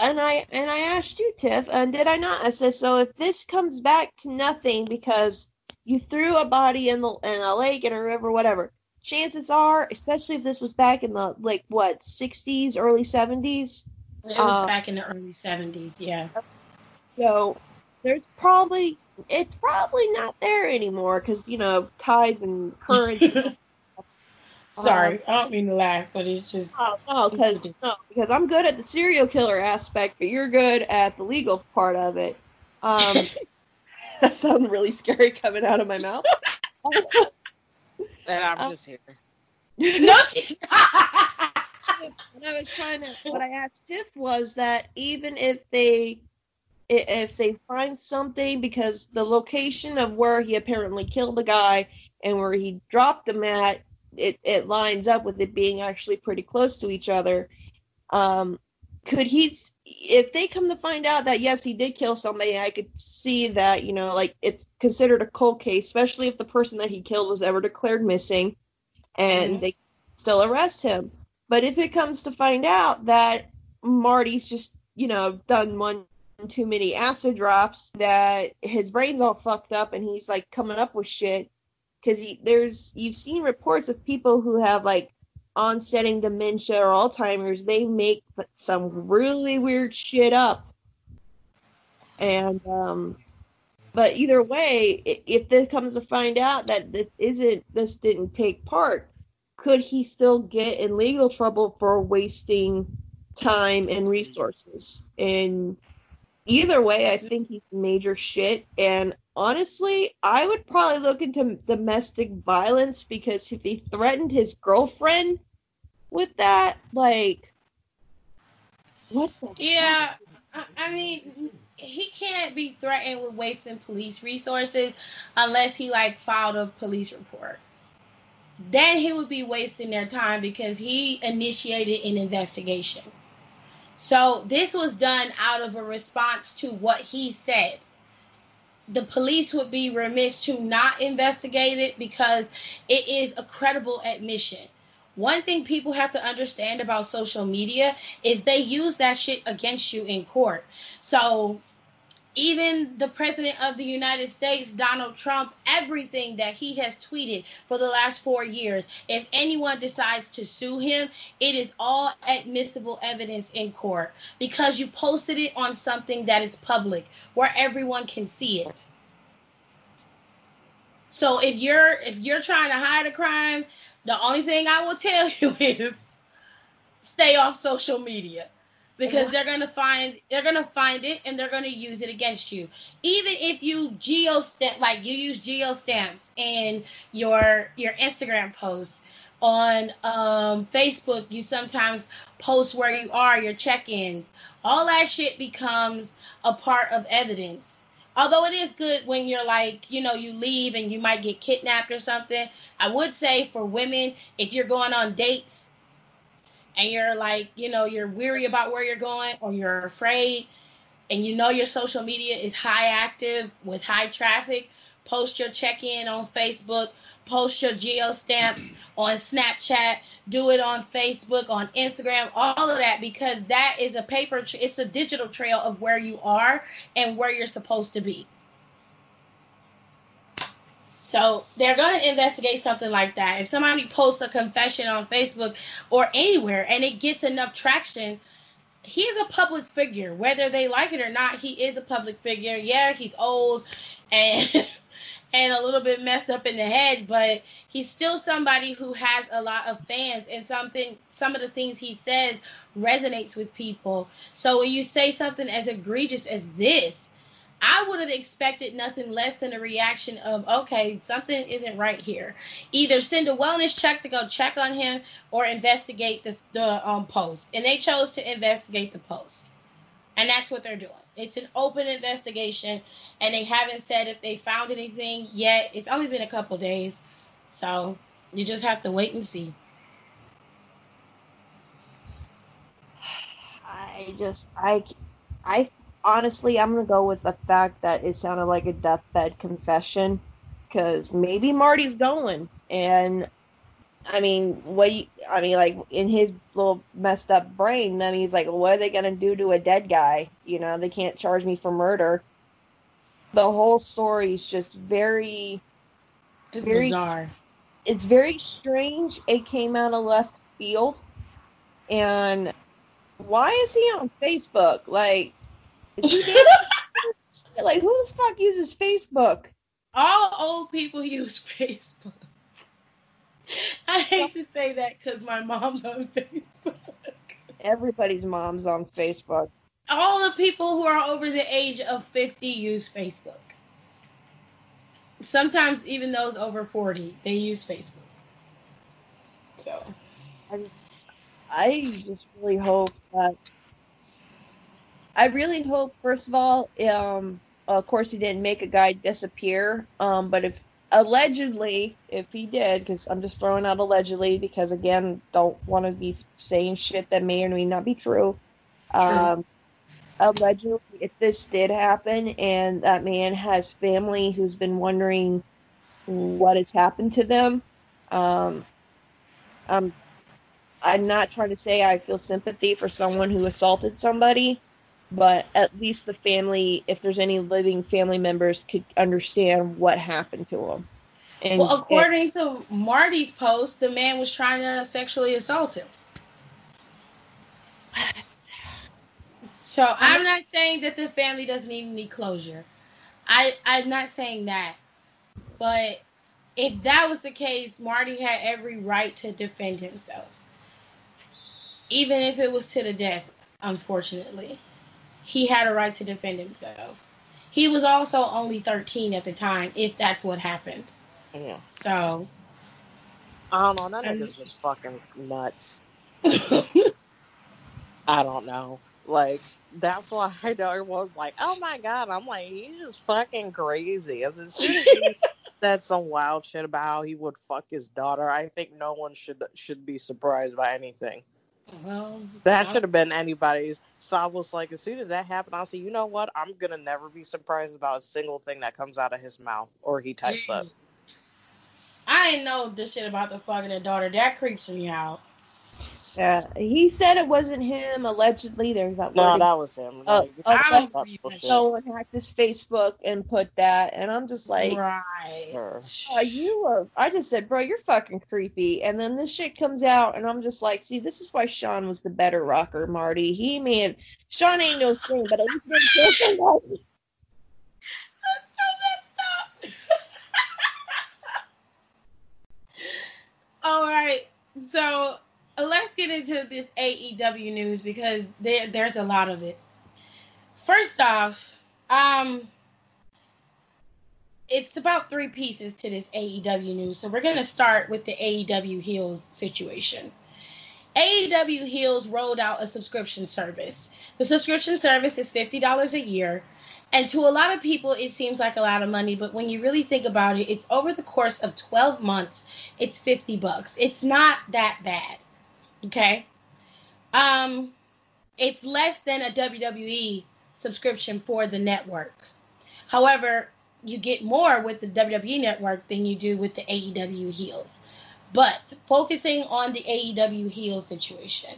and I and I asked you, Tiff, and did I not? I said, so if this comes back to nothing because you threw a body in the in a lake in a river, whatever. Chances are, especially if this was back in the like what 60s, early 70s. It was um, back in the early 70s, yeah. So there's probably it's probably not there anymore because you know tides and currents. Sorry, um, I don't mean to laugh, but it's just. Oh, no, because no, because I'm good at the serial killer aspect, but you're good at the legal part of it. Um, that sounds really scary coming out of my mouth. and I'm um, just here. no, she's what I was trying to, what I asked Tiff was that even if they if they find something because the location of where he apparently killed the guy and where he dropped him at it, it lines up with it being actually pretty close to each other um, could he if they come to find out that yes he did kill somebody i could see that you know like it's considered a cold case especially if the person that he killed was ever declared missing and mm-hmm. they still arrest him but if it comes to find out that marty's just you know done one too many acid drops that his brain's all fucked up and he's like coming up with shit because there's you've seen reports of people who have like onsetting dementia or Alzheimer's they make some really weird shit up. And um but either way if this comes to find out that this isn't this didn't take part could he still get in legal trouble for wasting time and resources and either way, I think he's major shit. And honestly, I would probably look into domestic violence because if he threatened his girlfriend with that, like, what the? Yeah, I, I mean, he can't be threatened with wasting police resources unless he like filed a police report. Then he would be wasting their time because he initiated an investigation. So this was done out of a response to what he said. The police would be remiss to not investigate it because it is a credible admission. One thing people have to understand about social media is they use that shit against you in court. So even the president of the United States, Donald Trump, everything that he has tweeted for the last four years, if anyone decides to sue him, it is all admissible evidence in court because you posted it on something that is public where everyone can see it. So if you're if you're trying to hide a crime, the only thing I will tell you is stay off social media because they're gonna find they're gonna find it and they're gonna use it against you. Even if you geo stamp like you use geo stamps in your your Instagram posts on um, Facebook, you sometimes post where you are, your check-ins. All that shit becomes a part of evidence. Although it is good when you're like, you know, you leave and you might get kidnapped or something. I would say for women, if you're going on dates and you're like, you know, you're weary about where you're going or you're afraid and you know your social media is high active with high traffic, post your check-in on Facebook, post your geo stamps on Snapchat, do it on Facebook, on Instagram, all of that because that is a paper it's a digital trail of where you are and where you're supposed to be. So they're going to investigate something like that. If somebody posts a confession on Facebook or anywhere and it gets enough traction, he's a public figure. Whether they like it or not, he is a public figure. Yeah, he's old and and a little bit messed up in the head, but he's still somebody who has a lot of fans and something some of the things he says resonates with people. So when you say something as egregious as this, I would have expected nothing less than a reaction of, okay, something isn't right here. Either send a wellness check to go check on him or investigate the, the um, post. And they chose to investigate the post. And that's what they're doing. It's an open investigation, and they haven't said if they found anything yet. It's only been a couple days. So you just have to wait and see. I just, I, I honestly, I'm gonna go with the fact that it sounded like a deathbed confession, because maybe Marty's going, and I mean, what? You, I mean, like in his little messed up brain, then he's like, what are they gonna do to a dead guy? You know, they can't charge me for murder. The whole story is just very, just very bizarre. It's very strange. It came out of left field, and why is he on Facebook? Like, he like who the fuck uses Facebook? All old people use Facebook. I hate to say that because my mom's on Facebook. Everybody's mom's on Facebook. All the people who are over the age of 50 use Facebook. Sometimes even those over 40, they use Facebook. So. I, I just really hope that I really hope, first of all, um, of course, he didn't make a guy disappear. Um, but if allegedly, if he did, because I'm just throwing out allegedly, because again, don't want to be saying shit that may or may not be true. Um, allegedly, if this did happen, and that man has family who's been wondering what has happened to them, um, um, I'm not trying to say I feel sympathy for someone who assaulted somebody but at least the family, if there's any living family members, could understand what happened to them. And, well, according and, to Marty's post, the man was trying to sexually assault him. So I'm not saying that the family doesn't need any closure. I I'm not saying that. But if that was the case, Marty had every right to defend himself. Even if it was to the death, unfortunately he had a right to defend himself. He was also only 13 at the time, if that's what happened. Yeah. So. I don't know. That nigga's just fucking nuts. I don't know. Like, that's why I know everyone's like, oh my god. I'm like, he's just fucking crazy. As soon as he said some wild shit about how he would fuck his daughter, I think no one should should be surprised by anything. Well, that should have been anybody's. So I was like, as soon as that happened, I said, you know what? I'm gonna never be surprised about a single thing that comes out of his mouth or he types up. I didn't know this shit about the fucking daughter. That creeps me out. Yeah, he said it wasn't him. Allegedly, there's that. No, that was him. Uh, like, uh, someone hacked his Facebook and put that, and I'm just like, right. Uh, you are. I just said, bro, you're fucking creepy. And then this shit comes out, and I'm just like, see, this is why Shawn was the better rocker, Marty. He man, Shawn ain't no thing, but at least didn't kill somebody. That's so messed up. All right, so let's get into this AEW news because there there's a lot of it. First off, um it's about three pieces to this AEW news. So we're going to start with the AEW Heels situation. AEW Heels rolled out a subscription service. The subscription service is $50 a year. And to a lot of people, it seems like a lot of money, but when you really think about it, it's over the course of 12 months, it's 50 bucks. It's not that bad. Okay. Um, it's less than a WWE subscription for the network. However, you get more with the WWE network than you do with the AEW heels. But focusing on the AEW heel situation,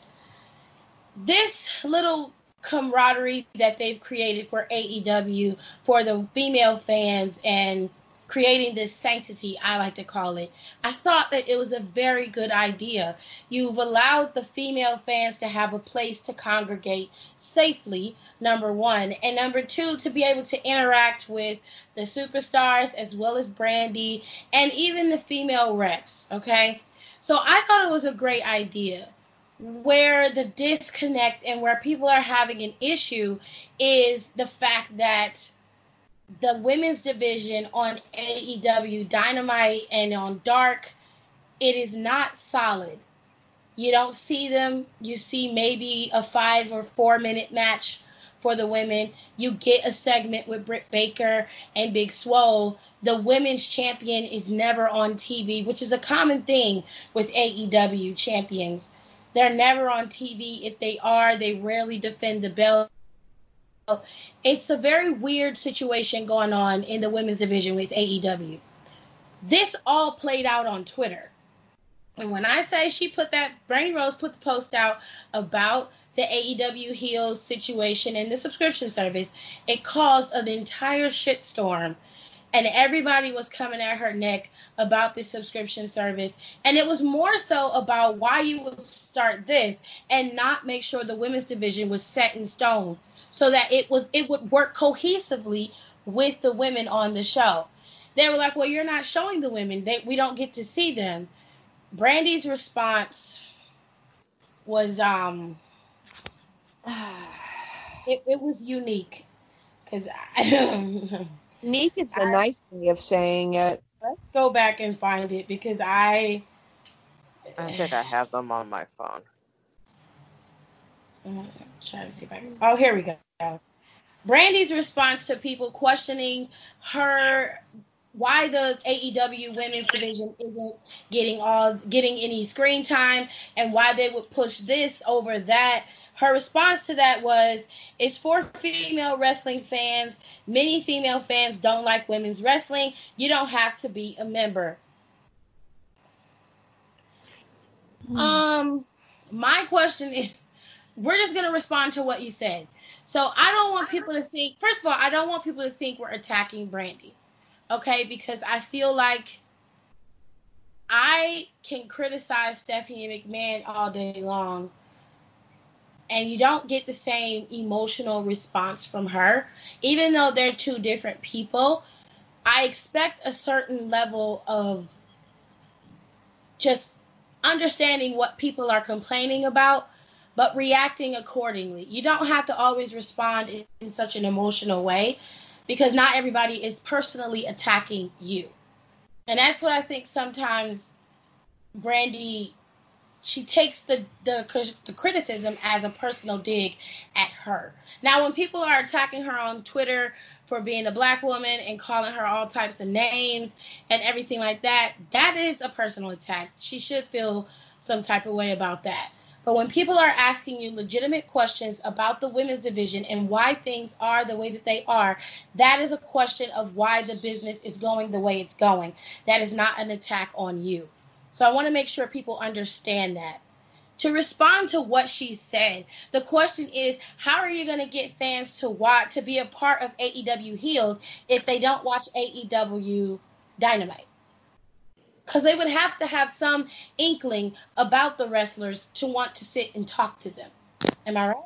this little camaraderie that they've created for AEW for the female fans and creating this sanctity, I like to call it. I thought that it was a very good idea. You've allowed the female fans to have a place to congregate safely, number one, and number two, to be able to interact with the superstars as well as Brandi and even the female refs, okay? So I thought it was a great idea. Where the disconnect and where people are having an issue is the fact that the women's division on AEW Dynamite and on Dark, it is not solid. You don't see them. You see maybe a five or four minute match for the women. You get a segment with Britt Baker and Big Swole. The women's champion is never on TV, which is a common thing with AEW champions. They're never on TV. If they are, they rarely defend the belt it's a very weird situation going on in the women's division with AEW. This all played out on Twitter. And when I say she put that, Brandi Rhodes put the post out about the AEW heels situation in the subscription service, it caused an entire shitstorm. And everybody was coming at her neck about this subscription service. And it was more so about why you would start this and not make sure the women's division was set in stone so that it was it would work cohesively with the women on the show. They were like, "Well, you're not showing the women. They, we don't get to see them." Brandi's response was um it, it was unique because unique is a nice way of saying it. Let's go back and find it because I I think I have them on my phone. I'm trying to see if I can. Oh, here we go. Brandi's response to people questioning her why the AEW women's division isn't getting all getting any screen time and why they would push this over that. Her response to that was it's for female wrestling fans. Many female fans don't like women's wrestling. You don't have to be a member. Hmm. Um my question is we're just going to respond to what you said. So I don't want people to think, first of all, I don't want people to think we're attacking Brandi. Okay? Because I feel like I can criticize Stephanie McMahon all day long and you don't get the same emotional response from her, even though they're two different people. I expect a certain level of just understanding what people are complaining about but reacting accordingly. You don't have to always respond in, in such an emotional way because not everybody is personally attacking you. And that's what I think sometimes Brandi she takes the, the the criticism as a personal dig at her. Now, when people are attacking her on Twitter for being a black woman and calling her all types of names and everything like that, that is a personal attack. She should feel some type of way about that. But when people are asking you legitimate questions about the women's division and why things are the way that they are, that is a question of why the business is going the way it's going. That is not an attack on you. So I want to make sure people understand that. To respond to what she said, the question is how are you going to get fans to watch to be a part of AEW Heels if they don't watch AEW Dynamite? because they would have to have some inkling about the wrestlers to want to sit and talk to them. Am I right?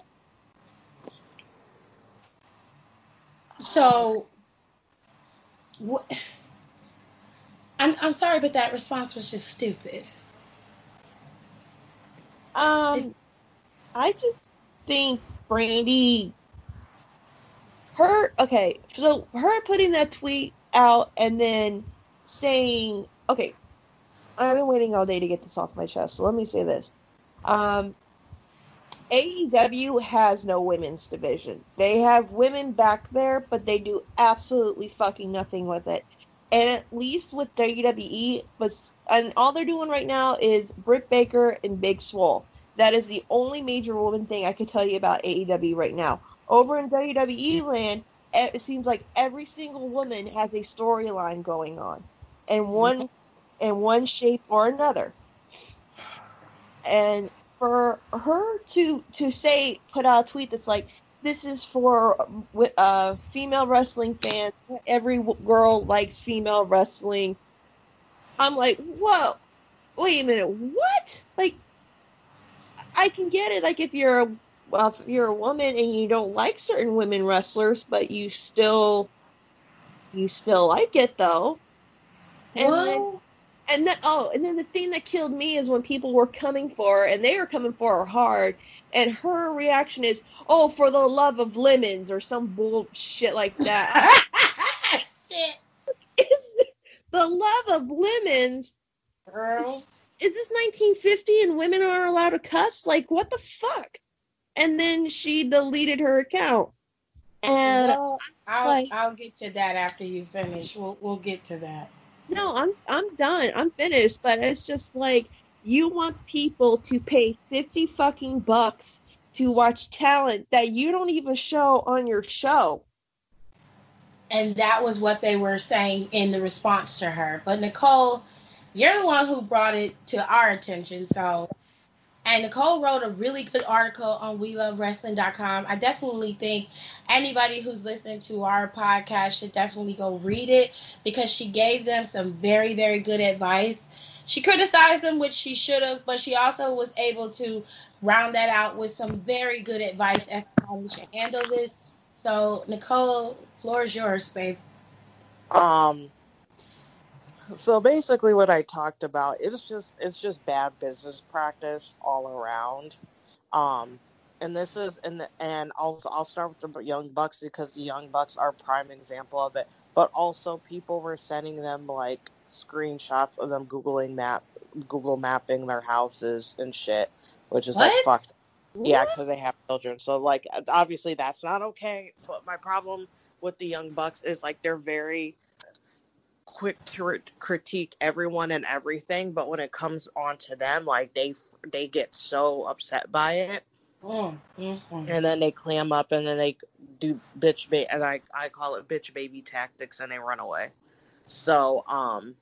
So, what? I'm I'm sorry, but that response was just stupid. Um, I just think Brandi, her okay, so her putting that tweet out and then saying, okay, I've been waiting all day to get this off my chest. So let me say this. Um, AEW has no women's division. They have women back there, but they do absolutely fucking nothing with it. And at least with WWE, but and all they're doing right now is Britt Baker and Big Swole. That is the only major woman thing I can tell you about AEW right now. Over in WWE land, it seems like every single woman has a storyline going on, in one mm-hmm. in one shape or another. And for her to to say put out a tweet that's like this is for uh, female wrestling fans. Every girl likes female wrestling. I'm like, whoa, wait a minute, what? Like, I can get it. Like, if you're a well, if you're a woman and you don't like certain women wrestlers, but you still you still like it though. And well, then, and then oh, and then the thing that killed me is when people were coming for her, and they were coming for her hard, and her reaction is, "Oh, for the love of lemons" or some bullshit like that. Shit. Is the love of lemons? Girl. Is, is this 1950 and women are allowed to cuss? Like, what the fuck? And then she deleted her account. And well, I'll, like, I'll get to that after you finish. We'll we'll get to that. No, I'm I'm done. I'm finished. But it's just like you want people to pay 50 fucking bucks to watch talent that you don't even show on your show. And that was what they were saying in the response to her. But Nicole, you're the one who brought it to our attention. So, and Nicole wrote a really good article on WeLoveWrestling.com. I definitely think anybody who's listening to our podcast should definitely go read it because she gave them some very, very good advice she criticized them, which she should have, but she also was able to round that out with some very good advice as to how we should handle this. So, Nicole, floor is yours, babe. Um. So basically, what I talked about is just it's just bad business practice all around. Um, and this is and the, and also I'll start with the Young Bucks because the Young Bucks are prime example of it. But also, people were sending them like screenshots of them googling map Google mapping their houses and shit, which is what? like fuck. Yeah, because they have children. So like obviously that's not okay. But my problem with the young bucks is like they're very quick to critique everyone and everything, but when it comes on to them, like they they get so upset by it. Oh. And then they clam up and then they do bitch ba- and I I call it bitch baby tactics and they run away. So, um,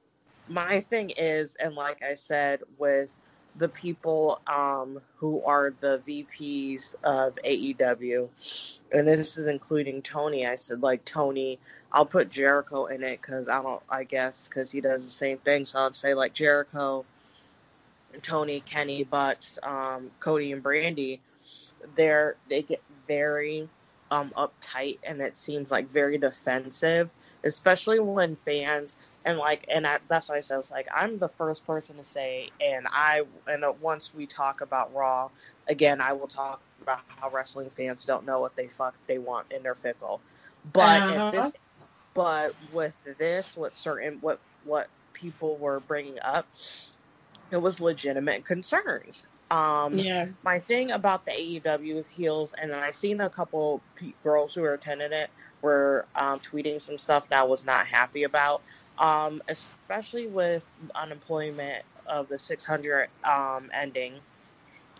my thing is, and like I said, with the people um, who are the VPs of AEW, and this is including Tony. I said like Tony. I'll put Jericho in it because I don't. I guess because he does the same thing. So I'd say like Jericho, Tony, Kenny, Bucks, um, Cody, and Brandi. They're they get very um, uptight and it seems like very defensive especially when fans and like and I, that's why I said it's like I'm the first person to say and I and once we talk about Raw again I will talk about how wrestling fans don't know what they fuck they want in their fickle but uh-huh. this but with this what certain what what people were bringing up it was legitimate concerns um, yeah. My thing about the AEW heels, and I seen a couple girls who were attending it were um, tweeting some stuff that I was not happy about, um, especially with unemployment of the 600 um, ending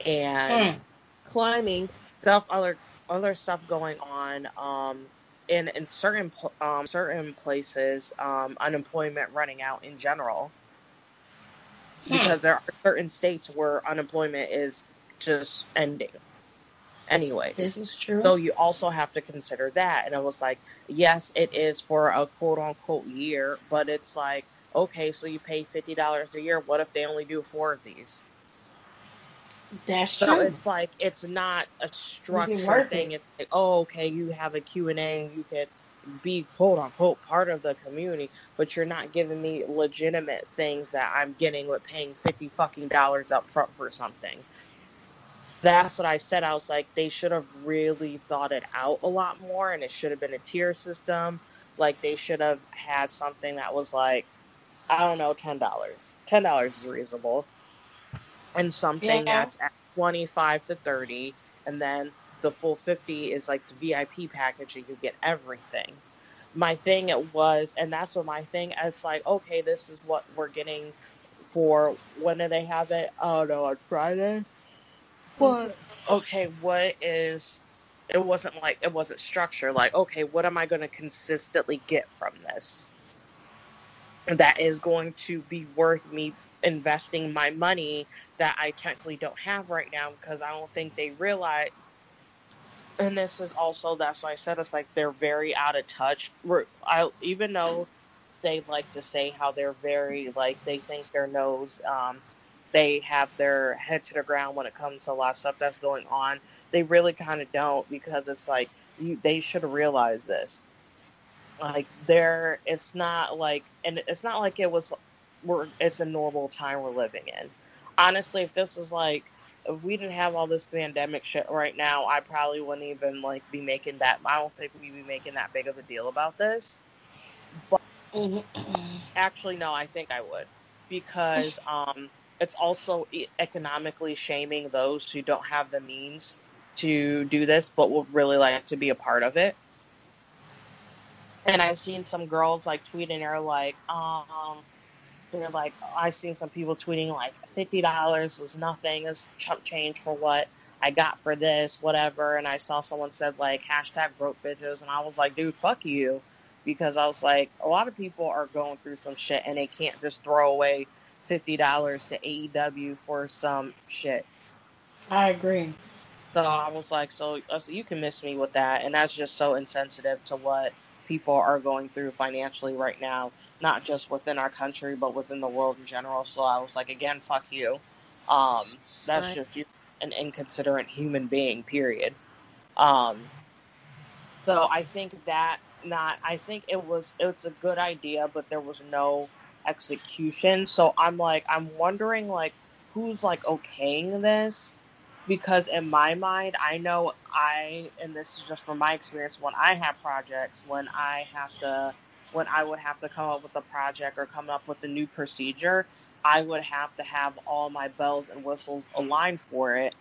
and mm. climbing stuff, other other stuff going on. Um, in in certain um, certain places, um, unemployment running out in general because there are certain states where unemployment is just ending anyway. This is true. So you also have to consider that. And it was like, yes, it is for a quote unquote year, but it's like, okay, so you pay fifty dollars a year. What if they only do four of these? That's so true. it's like it's not a structured thing. It's like, oh, okay, you have a Q and A, and you could be quote unquote part of the community, but you're not giving me legitimate things that I'm getting with paying fifty fucking dollars up front for something. That's what I said. I was like, they should have really thought it out a lot more, and it should have been a tier system. Like they should have had something that was like, I don't know, ten dollars. Ten dollars is reasonable, and something yeah. that's at twenty five to thirty, and then the full 50 is like the VIP package and you get everything. My thing it was, and that's what my thing, it's like, okay, this is what we're getting for, when do they have it? Oh no, on Friday? But okay, what is it wasn't like it wasn't structured like okay, what am I going to consistently get from this? That is going to be worth me investing my money that I technically don't have right now because I don't think they realize and this is also that's why I said it's like they're very out of touch. I even though they like to say how they're very like they think their nose um, they have their head to the ground when it comes to a lot of stuff that's going on. They really kind of don't because it's like you, they should realize this. Like there, it's not like, and it's not like it was. We're it's a normal time we're living in. Honestly, if this was like if we didn't have all this pandemic shit right now, I probably wouldn't even like be making that. I don't think we'd be making that big of a deal about this. But actually, no, I think I would because um, it's also economically shaming those who don't have the means to do this, but would really like to be a part of it. And I've seen some girls like tweeting, are like, um, they're like, i've seen some people tweeting like fifty dollars was nothing, is chump change for what I got for this, whatever. And I saw someone said like hashtag broke bitches, and I was like, dude, fuck you, because I was like, a lot of people are going through some shit and they can't just throw away fifty dollars to AEW for some shit. I agree. So I was like, so, so you can miss me with that, and that's just so insensitive to what people are going through financially right now, not just within our country, but within the world in general. So I was like, again, fuck you. Um, that's right. just an inconsiderate human being, period. Um, so I think that not, I think it was, it's a good idea, but there was no execution. So I'm like, I'm wondering like who's like okaying this because in my mind, I know I, and this is just from my experience, when I have projects, when I have to, when I would have to come up with a project or come up with a new procedure, I would have to have all my bells and whistles aligned for it.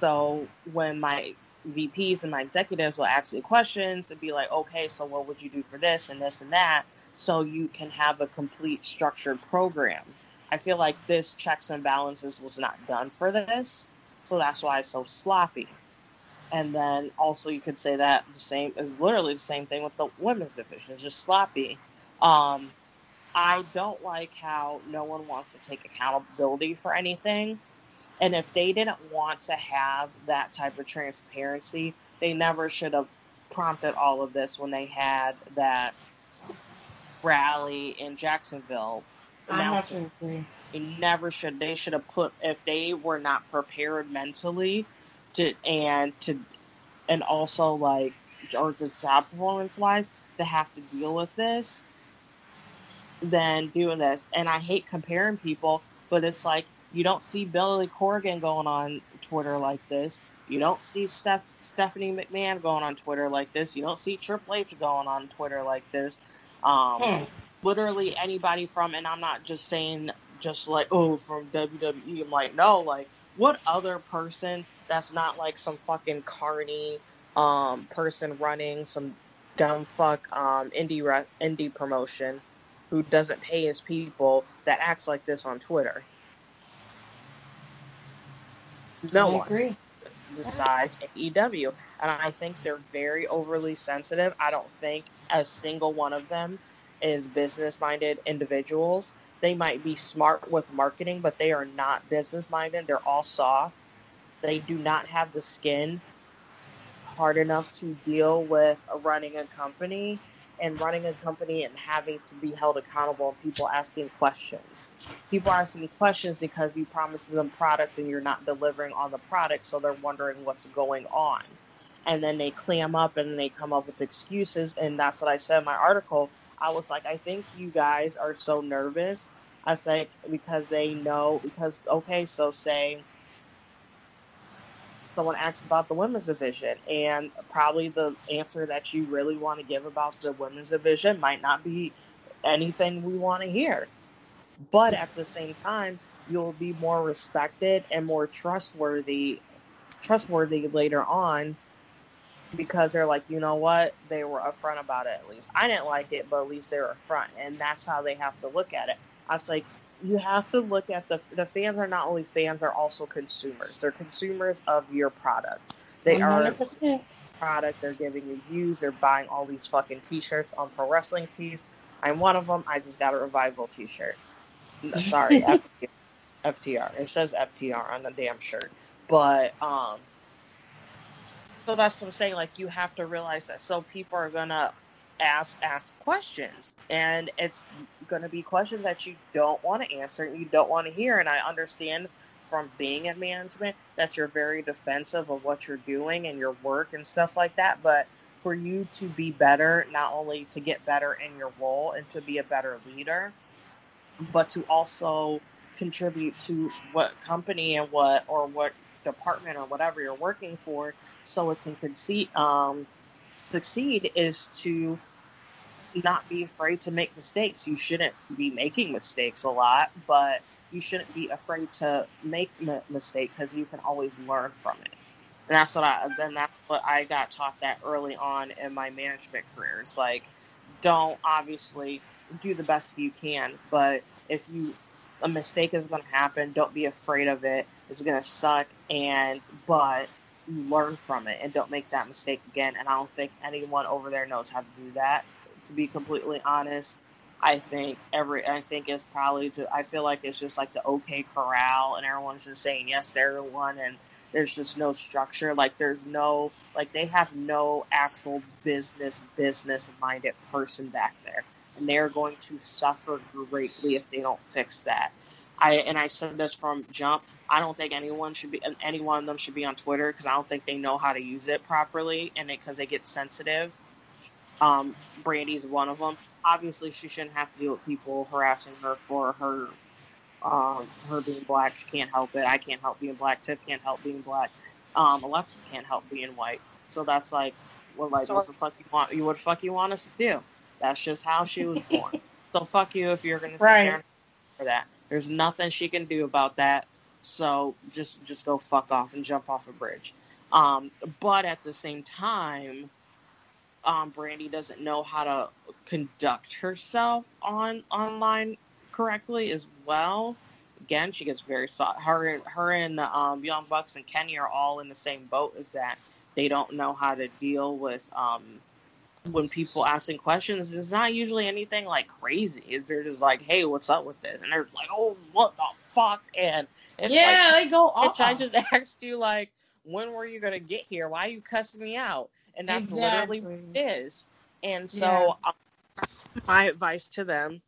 So when my VPs and my executives will ask you questions and be like, okay, so what would you do for this and this and that? So you can have a complete structured program. I feel like this checks and balances was not done for this, so that's why it's so sloppy. And then also you could say that the same is literally the same thing with the women's division. It's just sloppy. Um, I don't like how no one wants to take accountability for anything. And if they didn't want to have that type of transparency, they never should have prompted all of this when they had that rally in Jacksonville announcement. They never should. They should have put if they were not prepared mentally to and to and also like or just job performance wise to have to deal with this than doing this. And I hate comparing people, but it's like you don't see Billy Corgan going on Twitter like this. You don't see Steph, Stephanie McMahon going on Twitter like this. You don't see Triple H going on Twitter like this. Um, hmm literally anybody from, and I'm not just saying just like, oh, from WWE. I'm like, no, like, what other person that's not like some fucking carny um, person running some dumb fuck um, indie re- indie promotion who doesn't pay his people that acts like this on Twitter? No I one. agree. Besides AEW, and I think they're very overly sensitive. I don't think a single one of them is business minded individuals. They might be smart with marketing, but they are not business minded. They're all soft. They do not have the skin hard enough to deal with running a company and running a company and having to be held accountable and people asking questions. People are asking questions because you promised them product and you're not delivering on the product, so they're wondering what's going on. And then they clam up and they come up with excuses, and that's what I said in my article. I was like, I think you guys are so nervous. I said because they know because okay, so say someone asks about the women's division, and probably the answer that you really want to give about the women's division might not be anything we want to hear. But at the same time, you'll be more respected and more trustworthy trustworthy later on because they're like, you know what, they were upfront about it at least. I didn't like it, but at least they were upfront, and that's how they have to look at it. I was like, you have to look at the the fans are not only fans, they're also consumers. They're consumers of your product. They 100%. are product. They're giving you views. They're buying all these fucking t-shirts on pro wrestling tees. I'm one of them. I just got a revival t-shirt. Sorry, FTR. It says FTR on the damn shirt. But um, so that's what I'm saying. Like you have to realize that. So people are gonna ask ask questions, and it's gonna be questions that you don't want to answer and you don't want to hear. And I understand from being in management that you're very defensive of what you're doing and your work and stuff like that. But for you to be better, not only to get better in your role and to be a better leader, but to also contribute to what company and what or what department or whatever you're working for so it can concede, um, succeed is to not be afraid to make mistakes. You shouldn't be making mistakes a lot, but you shouldn't be afraid to make a mistake because you can always learn from it. And that's what I then that's what I got taught that early on in my management career. It's like don't obviously do the best you can, but if you a mistake is going to happen, don't be afraid of it. It's going to suck and but you learn from it and don't make that mistake again. And I don't think anyone over there knows how to do that. To be completely honest, I think every I think it's probably to I feel like it's just like the OK Corral and everyone's just saying yes to everyone and there's just no structure like there's no like they have no actual business business minded person back there and they're going to suffer greatly if they don't fix that. I and I said this from jump. I don't think anyone should be any one of them should be on Twitter because I don't think they know how to use it properly and because they get sensitive. Um, Brandi's one of them obviously she shouldn't have to deal with people harassing her for her um, her being black. She can't help it. I can't help being black. Tiff can't help being black. Um, Alexis can't help being white. So that's like, well, like, what the fuck you want? You what the fuck you want us to do? That's just how she was born. so fuck you if you're gonna sit right. there for that. There's nothing she can do about that. So just just go fuck off and jump off a bridge. Um, but at the same time, um, Brandi doesn't know how to conduct herself on online correctly as well. Again, she gets very soft. Her, her and um, Young Bucks and Kenny are all in the same boat. Is that they don't know how to deal with um, when people asking questions. It's not usually anything like crazy. They're just like, "Hey, what's up with this?" And they're like, "Oh, what the fuck?" And yeah, like, they go off. I just asked you like, when were you gonna get here? Why are you cussing me out? and that's exactly. literally what it is. And so, yeah. um, my advice to them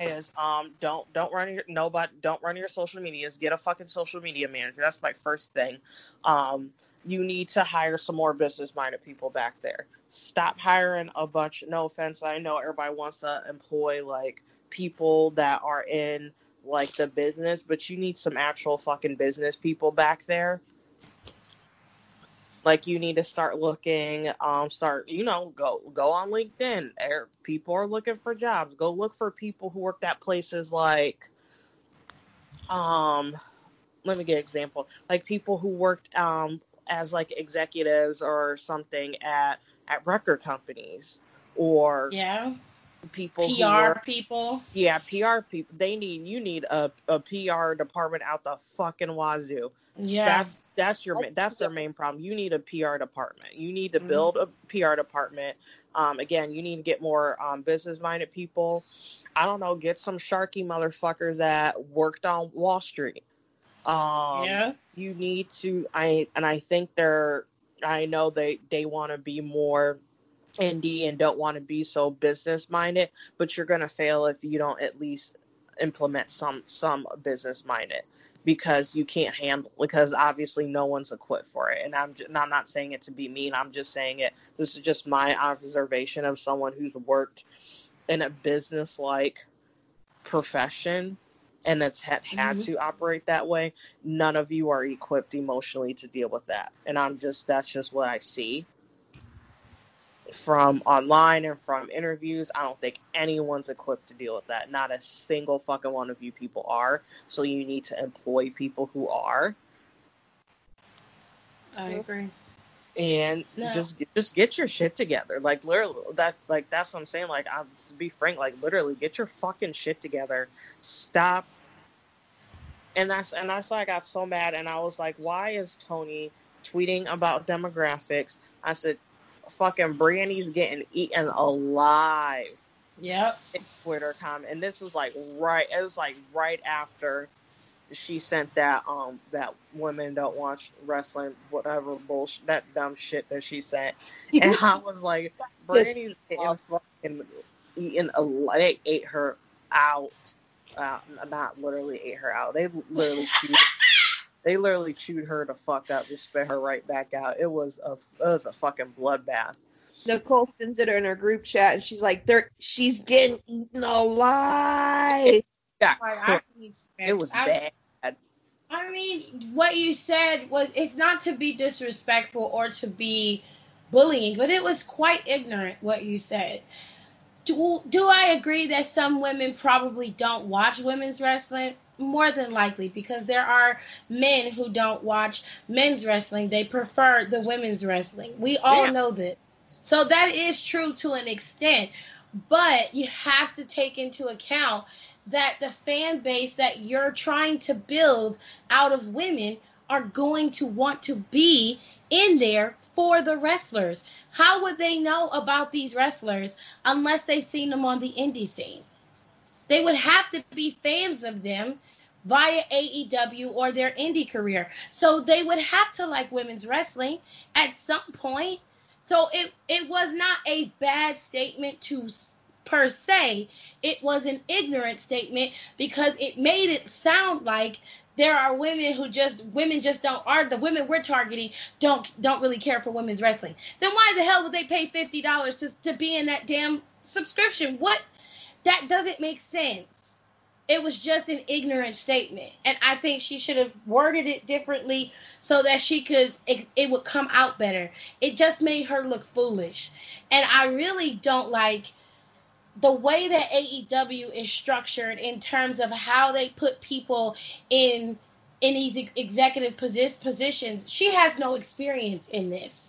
is um don't don't run your nobody don't run your social medias. Get a fucking social media manager. That's my first thing. Um, you need to hire some more business minded people back there. Stop hiring a bunch. No offense, I know everybody wants to employ like people that are in like the business, but you need some actual fucking business people back there like you need to start looking um start you know go go on linkedin people are looking for jobs go look for people who worked at places like um let me get an example like people who worked um as like executives or something at at record companies or yeah people PR people. Yeah, PR people. They need you need a, a PR department out the fucking wazoo. Yeah. That's that's your that's their main problem. You need a PR department. You need to mm-hmm. build a PR department. Um, again, you need to get more um, business minded people. I don't know, get some sharky motherfuckers that worked on Wall Street. Um, yeah. You need to I and I think they're I know they they want to be more indie and don't want to be so business minded, but you're gonna fail if you don't at least implement some some business minded because you can't handle because obviously no one's equipped for it and I'm just, and I'm not saying it to be mean I'm just saying it this is just my observation of someone who's worked in a business like profession and that's had, had mm-hmm. to operate that way none of you are equipped emotionally to deal with that and I'm just that's just what I see from online and from interviews, I don't think anyone's equipped to deal with that. Not a single fucking one of you people are. So you need to employ people who are. I agree. and No. just just get your shit together. Like literally, that's like that's what I'm saying. Like I'm to be frank, like literally, get your fucking shit together. Stop. And that's and that's why I got so mad, and I was like, why is Tony tweeting about demographics? I said, fucking Brandi's getting eaten alive Yep. in Twitter comment, and this was like right. It was like right after she sent that um that women don't watch wrestling whatever bullshit that dumb shit that she sent, and I was like, Brandi's getting fucking eaten. alive. They ate her out. Uh, not literally ate her out. They literally chewed, they literally chewed her to fuck up, just spit her right back out. It was a it was a fucking bloodbath. Nicole sends it in her group chat, and she's like, "They're she's getting eaten alive." Yeah, Like, I can expect- it was I- bad. I mean, what you said was it's not to be disrespectful or to be bullying, but it was quite ignorant what you said. Do, do I agree that some women probably don't watch women's wrestling? More than likely, because there are men who don't watch men's wrestling. They prefer the women's wrestling. We all Yeah. know this. So that is true to an extent. But you have to take into account that the fan base that you're trying to build out of women are going to want to be in there for the wrestlers. How would they know about these wrestlers unless they seen them on the indie scene? They would have to be fans of them via AEW or their indie career. So they would have to like women's wrestling at some point. So it it was not a bad statement to per se. It was an ignorant statement because it made it sound like there are women who just women just don't are the women we're targeting don't don't really care for women's wrestling. Then why the hell would they pay fifty dollars to to be in that damn subscription? What that doesn't make sense. It was just an ignorant statement, and I think she should have worded it differently so that she could it, it would come out better. It just made her look foolish, and I really don't like the way that AEW is structured in terms of how they put people in in these executive positions. She has no experience in this.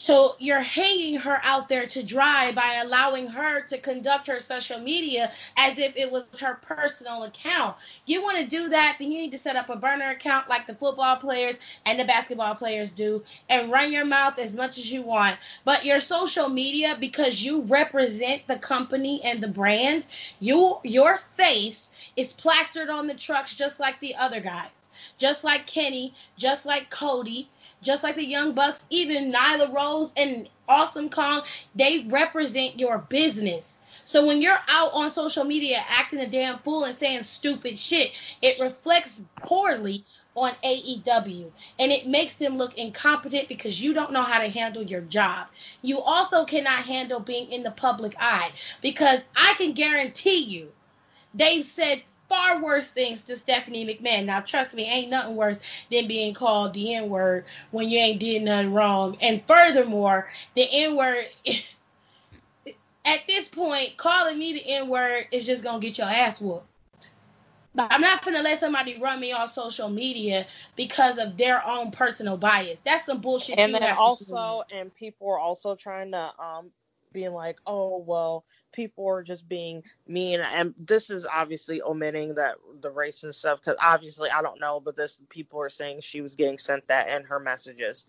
So you're hanging her out there to dry by allowing her to conduct her social media as if it was her personal account. You want to do that, then you need to set up a burner account like the football players and the basketball players do and run your mouth as much as you want. But your social media, because you represent the company and the brand, you your face is plastered on the trucks just like the other guys. Just like Kenny, just like Cody, just like the Young Bucks, even Nyla Rose and Awesome Kong, they represent your business. So when you're out on social media acting a damn fool and saying stupid shit, it reflects poorly on AEW and it makes them look incompetent because you don't know how to handle your job. You also cannot handle being in the public eye because I can guarantee you they've said far worse things to Stephanie McMahon. Now, trust me, ain't nothing worse than being called the N word when you ain't did nothing wrong. And furthermore, the N word, at this point, calling me the N word is just gonna get your ass whooped. But I'm not gonna let somebody run me off social media because of their own personal bias. That's some bullshit. and you then also and people are also trying to um being like oh well people are just being mean and this is obviously omitting that the race and stuff because obviously i don't know but this people are saying she was getting sent that in her messages.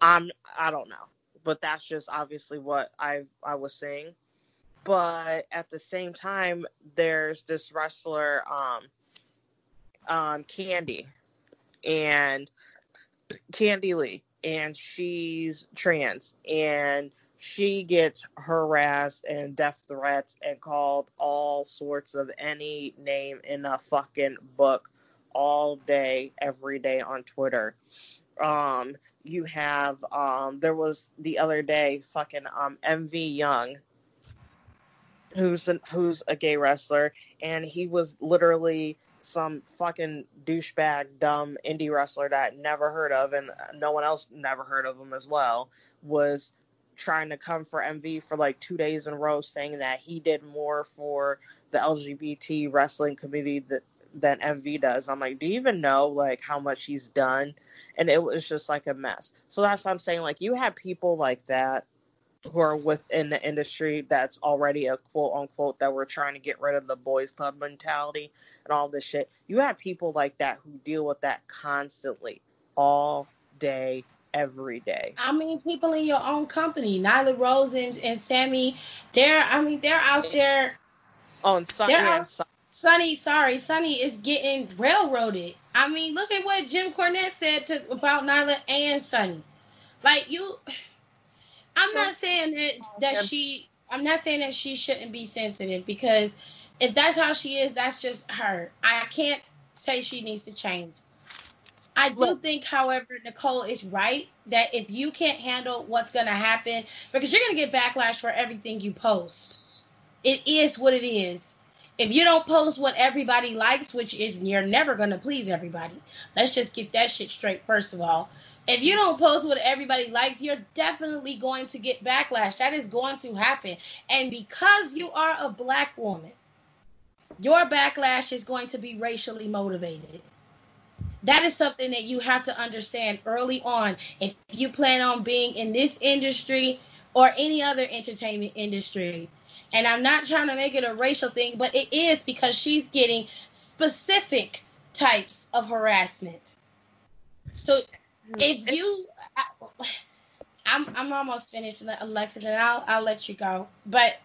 I'm i don't know but that's just obviously what i i was saying. But at the same time there's this wrestler um um candy and Candy Lee, and she's trans, and she gets harassed and death threats and called all sorts of any name in a fucking book all day, every day on Twitter. Um, you have um, there was the other day fucking um MV Young, who's an, who's a gay wrestler, and he was literally some fucking douchebag, dumb indie wrestler that I never heard of, and no one else never heard of him as well, was trying to come for MV for like two days in a row, saying that he did more for the LGBT wrestling community that than MV does. I'm like, do you even know like how much he's done? And it was just like a mess. So that's what I'm saying. Like you have people like that who are within the industry that's already a quote unquote that we're trying to get rid of the boys pub mentality and all this shit. You have people like that who deal with that constantly, all day, every day. I mean, people in your own company, Nyla Rose and, and Sammy, they're I mean they're out there. And Sonny, out, Sonny, sorry, Sonny is getting railroaded. I mean, look at what Jim Cornette said to, about Nyla and Sonny. Like you, I'm not saying that that she. I'm not saying that she shouldn't be sensitive because if that's how she is, that's just her. I can't say she needs to change. I do think, however, Nicole is right that if you can't handle what's going to happen, because you're going to get backlash for everything you post. It is what it is. If you don't post what everybody likes, which is you're never going to please everybody. Let's just get that shit straight, first of all. If you don't post what everybody likes, you're definitely going to get backlash. That is going to happen. And because you are a black woman, your backlash is going to be racially motivated that is something that you have to understand early on if you plan on being in this industry or any other entertainment industry. And I'm not trying to make it a racial thing, but it is because she's getting specific types of harassment. So if you, I, I'm I'm almost finished, Alexis, and I'll I'll let you go. But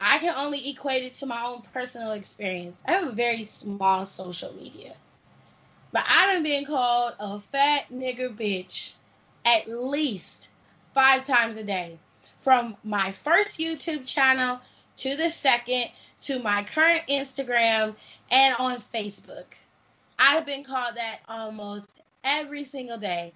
I can only equate it to my own personal experience. I have a very small social media. But I done been called a fat nigger bitch at least five times a day. From my first YouTube channel to the second to my current Instagram and on Facebook. I've been called that almost every single day.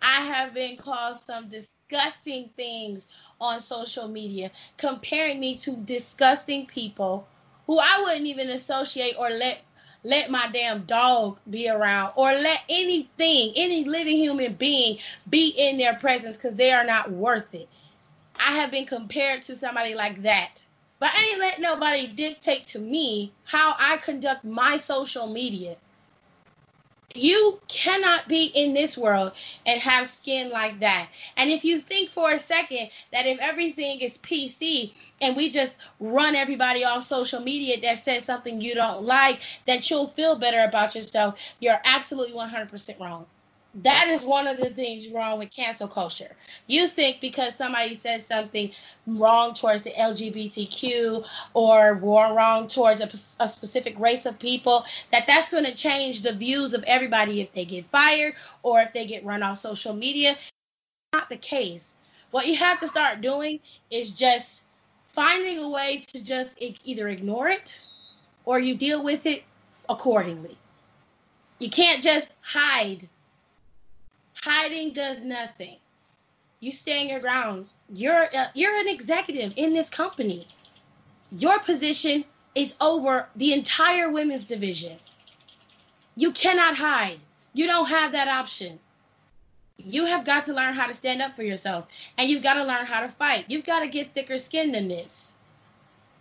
I have been called some disgusting things on social media, comparing me to disgusting people who I wouldn't even associate or let let my damn dog be around or let anything, any living human being be in their presence because they are not worth it. I have been compared to somebody like that. But I ain't let nobody dictate to me how I conduct my social media. You cannot be in this world and have skin like that. And if you think for a second that if everything is PC and we just run everybody off social media that says something you don't like, that you'll feel better about yourself, you're absolutely 100% wrong that is one of the things wrong with cancel culture. You think because somebody says something wrong towards the LGBTQ or wrong towards a, a specific race of people that that's going to change the views of everybody if they get fired or if they get run off social media. Not the case. What you have to start doing is just finding a way to just either ignore it or you deal with it accordingly. You can't just hide Hiding does nothing. You stand your ground. You're uh, you're an executive in this company. Your position is over the entire women's division. You cannot hide. You don't have that option. You have got to learn how to stand up for yourself and you've got to learn how to fight. You've got to get thicker skin than this.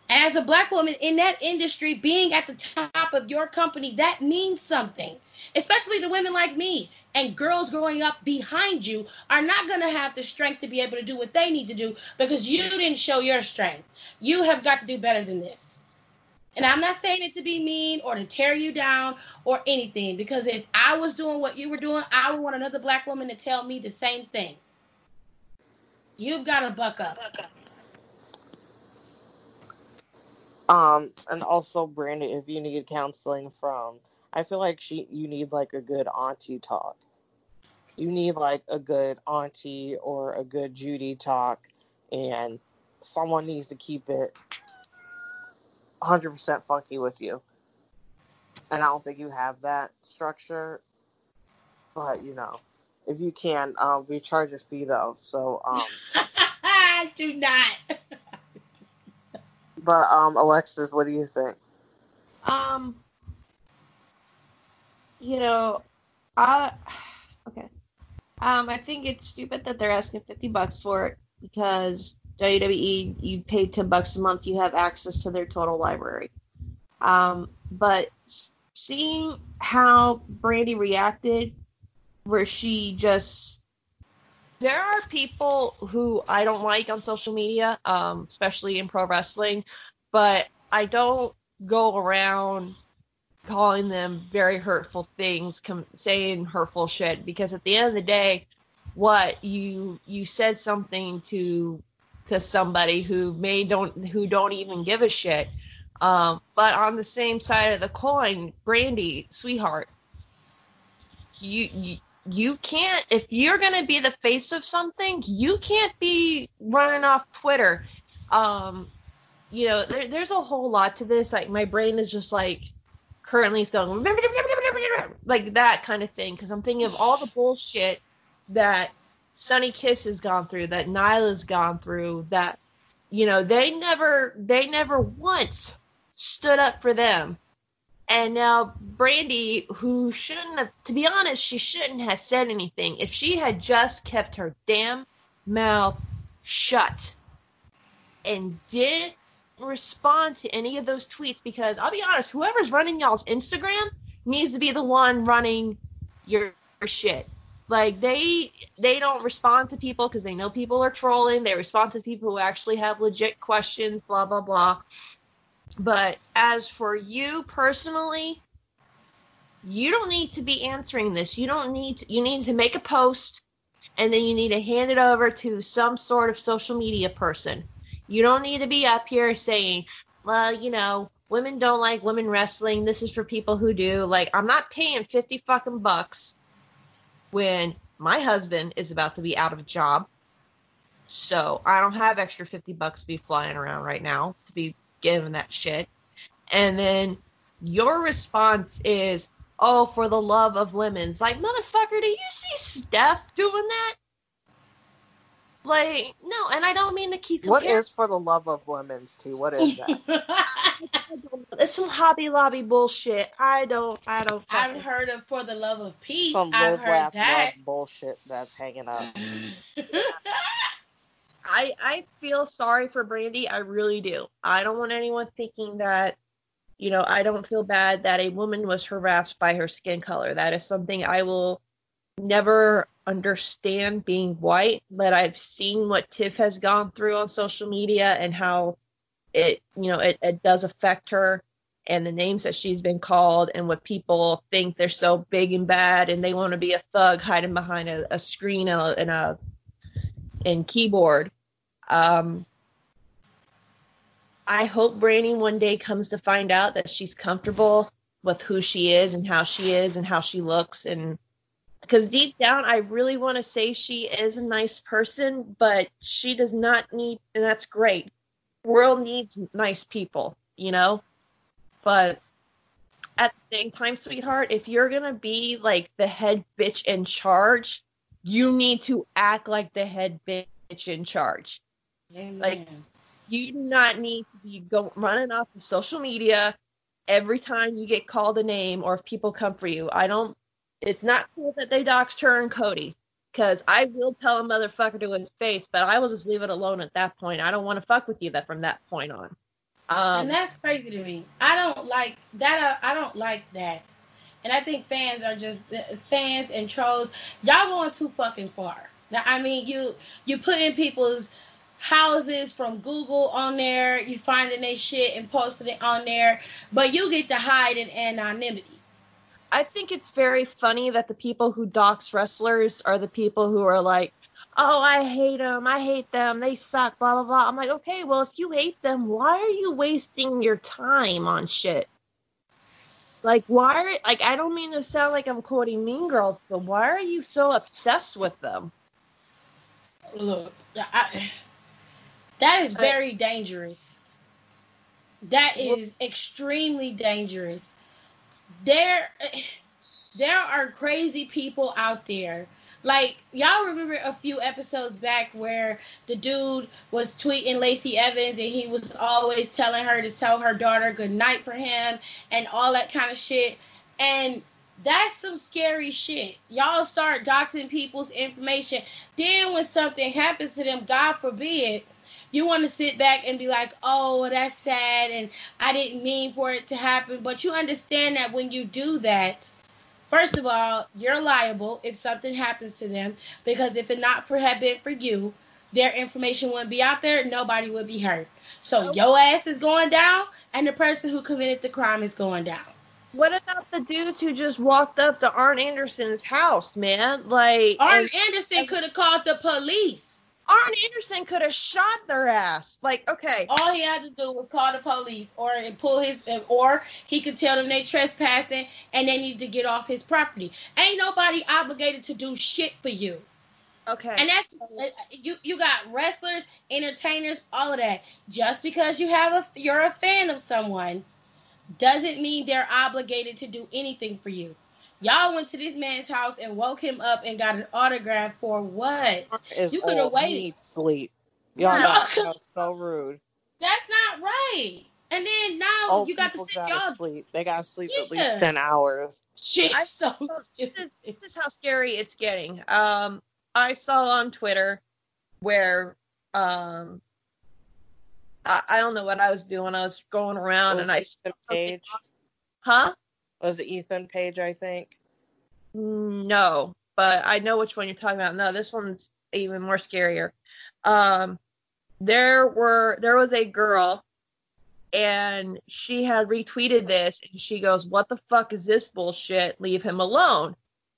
As a black woman in that industry, being at the top of your company, that means something, especially to women like me and girls growing up behind you are not going to have the strength to be able to do what they need to do because you didn't show your strength. You have got to do better than this. And I'm not saying it to be mean or to tear you down or anything because if I was doing what you were doing, I would want another black woman to tell me the same thing. You've got to buck up. Um, and also, Brandon, if you need counseling from I feel like she you need like a good auntie talk. You need like a good auntie or a good Judy talk and someone needs to keep it 100% funky with you. And I don't think you have that structure. But, you know, if you can, um, we charge a fee though. So, um, I do not. but, um, Alexis, what do you think? Um, you know, I okay. Um, I think it's stupid that they're asking fifty bucks for it because WWE, you pay ten bucks a month, you have access to their total library. Um, but seeing how Brandi reacted, where she just there are people who I don't like on social media, um, especially in pro wrestling, but I don't go around calling them very hurtful things, com- saying hurtful shit, because at the end of the day, what you you said something to to somebody who may don't who don't even give a shit. Um, but on the same side of the coin, Brandi, sweetheart, you, you you can't if you're gonna be the face of something, you can't be running off Twitter. Um, you know, there, there's a whole lot to this. Like my brain is just like currently is going like that kind of thing because I'm thinking of all the bullshit that Sonny Kiss has gone through, that Nyla's gone through, that you know they never they never once stood up for them. And now Brandi, who shouldn't have, to be honest, she shouldn't have said anything. If she had just kept her damn mouth shut and did respond to any of those tweets, because I'll be honest, whoever's running y'all's Instagram needs to be the one running your, your shit. Like they they don't respond to people because they know people are trolling. They respond to people who actually have legit questions, blah blah blah. But as for you personally, you don't need to be answering this. You don't need to, you need to make a post and then you need to hand it over to some sort of social media person. You don't need to be up here saying, well, you know, women don't like women wrestling. This is for people who do. Like, I'm not paying 50 fucking bucks when my husband is about to be out of a job. So I don't have extra 50 bucks to be flying around right now to be given that shit. And then your response is, oh, for the love of lemons. Like, motherfucker, do you see Steph doing that? Like, no, and I don't mean to keep comparing. What is for the love of lemons, too? What is that? it's some Hobby Lobby bullshit. I don't, I don't. I've heard of for the love of peace. Some I've heard laugh, that bullshit that's hanging up. I I feel sorry for Brandi. I really do. I don't want anyone thinking that, you know, I don't feel bad that a woman was harassed by her skin color. That is something I will never understand being white, but I've seen what Tiff has gone through on social media and how it, you know, it, it does affect her and the names that she's been called and what people think they're so big and bad and they want to be a thug hiding behind a, a screen and a, and a and keyboard. Um, I hope Brandi one day comes to find out that she's comfortable with who she is and how she is and how she looks and because deep down I really want to say she is a nice person, but she does not need and that's great. World needs nice people, you know? But at the same time, sweetheart, if you're gonna be like the head bitch in charge, you need to act like the head bitch in charge. Amen. Like you do not need to be go, running off of social media every time you get called a name or if people come for you. I don't. It's not cool that they doxed her and Cody because I will tell a motherfucker to his face, but I will just leave it alone at that point. I don't want to fuck with you that from that point on. Um, and that's crazy to me. I don't like that. I don't like that. And I think fans are just fans and trolls. Y'all going too fucking far. Now, I mean, you you put in people's houses from Google on there. You finding their shit and posting it on there, but you get to hide in anonymity. I think it's very funny that the people who dox wrestlers are the people who are like, oh, I hate them, I hate them, they suck, blah blah blah. I'm like, okay, well, if you hate them, why are you wasting your time on shit? Like, why? Are, like, I don't mean to sound like I'm quoting Mean Girls, but why are you so obsessed with them? Look, I, that is very I, dangerous. That is well, extremely dangerous. There, there are crazy people out there like y'all remember a few episodes back where the dude was tweeting Lacey Evans and he was always telling her to tell her daughter good night for him and all that kind of shit. And that's some scary shit. Y'all start doxing people's information. Then when something happens to them, God forbid, you want to sit back and be like, oh, that's sad and I didn't mean for it to happen. But you understand that when you do that, first of all, you're liable if something happens to them because if it not for had been for you, their information wouldn't be out there, nobody would be hurt. So Okay. your ass is going down and the person who committed the crime is going down. What about the dudes who just walked up to Arn Anderson's house, man? Like, Arn and Anderson could have called the police. Arn Anderson could have shot their ass. Like, okay, All he had to do was call the police, or and pull his, or he could tell them they trespassing and they need to get off his property. Ain't nobody obligated to do shit for you. okay. And that's you. You got wrestlers, entertainers, all of that. Just because you have a, you're a fan of someone, doesn't mean they're obligated to do anything for you. Y'all went to this man's house and woke him up and got an autograph for what? Is You coulda old. waited. He needs sleep. Y'all No. got that so rude. That's not right. And then now Old you got to people sit gotta y'all sleep. They gotta sleep at least ten hours. shit. I- so this stupid. is, this is how scary it's getting. Um, I saw on Twitter where um, I, I don't know what I was doing. I was going around Was and I it saw Ethan Page? huh? Was it Ethan Page? I think. No, but I know which one you're talking about. No, this one's even more scarier. Um, there were there was a girl, and she had retweeted this, and she goes, "What the fuck is this bullshit? Leave him alone."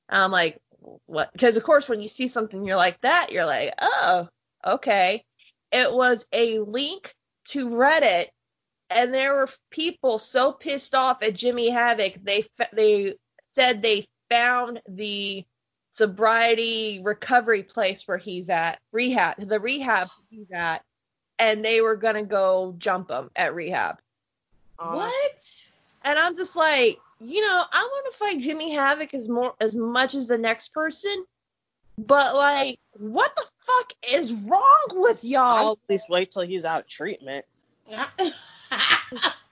And I'm like, "What?" Because of course, when you see something you're like that, you're like, "Oh, okay." It was a link to Reddit, and there were people so pissed off at Jimmy Havoc, they they said they found the sobriety recovery place where he's at, rehab, the rehab he's at, and they were gonna go jump him at rehab. Uh, What? And I'm just like, you know, I want to fight Jimmy Havoc as more as much as the next person, but like, what the fuck is wrong with I'll y'all? at least wait till he's out of treatment.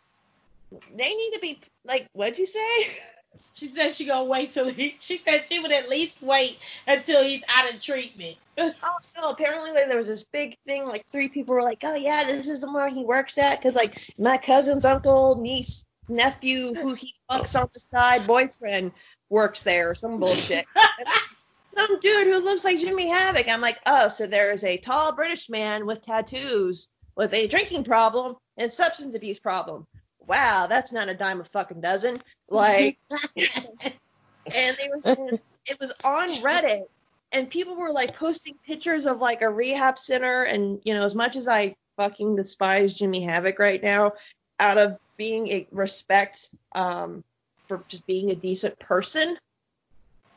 They need to be like, what'd you say? she said she gonna wait till he. She said she would at least wait until he's out of treatment. Oh no! Apparently, like, there was this big thing. Like three people were like, "Oh yeah, this is the one he works at." Because like my cousin's uncle, niece, nephew, who he oh. fucks on the side, boyfriend works there or some bullshit. Some dude who looks like Jimmy Havoc. I'm like, oh, so there is a tall British man with tattoos with a drinking problem and substance abuse problem. Wow, that's not a dime a fucking dozen. Like, and they were, it was on Reddit and people were like posting pictures of like a rehab center and you know as much as I fucking despise Jimmy Havoc right now out of being a respect um for just being a decent person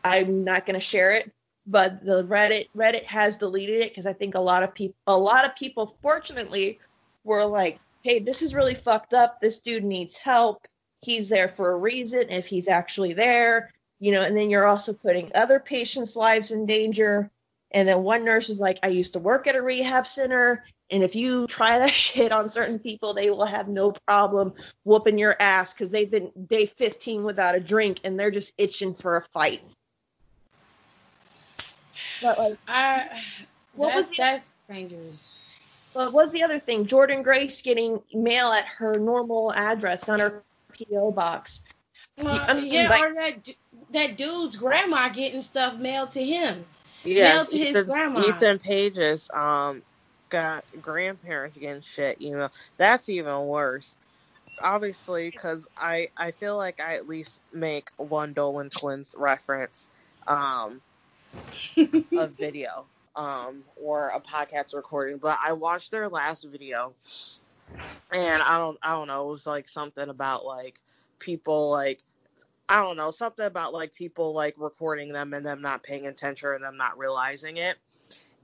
I'm not to share it but the Reddit Reddit has deleted it because I think a lot of people a lot of people fortunately were like hey this is really fucked up this dude needs help he's there for a reason if he's actually there you know, and then you're also putting other patients' lives in danger. And then one nurse is like, I used to work at a rehab center, and if you try that shit on certain people, they will have no problem whooping your ass because they've been day 15 without a drink and they're just itching for a fight. But like, I, What was that's, the- that's dangerous. what was the other thing? Jordynne Grace getting mail at her normal address, not her PO box. Well, I mean, yeah, like- or that that dude's grandma getting stuff mailed to him. Yes, to his grandma. Ethan Page's um got grandparents getting shit email. That's even worse. Obviously, because I I feel like I at least make one Dolan twins reference um a video um or a podcast recording, but I watched their last video and I don't I don't know, it was like something about like people like I don't know, something about like people like recording them and them not paying attention and them not realizing it.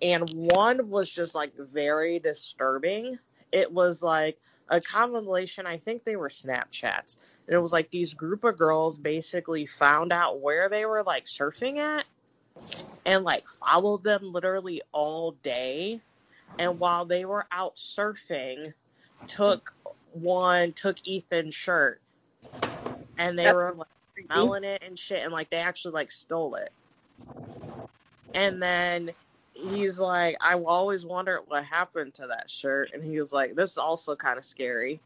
And one was just like very disturbing. It was like a compilation, I think they were Snapchats. And it was like these group of girls basically found out where they were like surfing at and like followed them literally all day. And while they were out surfing, took one, took Ethan's shirt. And they That's were like smelling it and shit and like they actually like stole it and then he's like, I always wondered what happened to that shirt, and he was like, this is also kind of scary.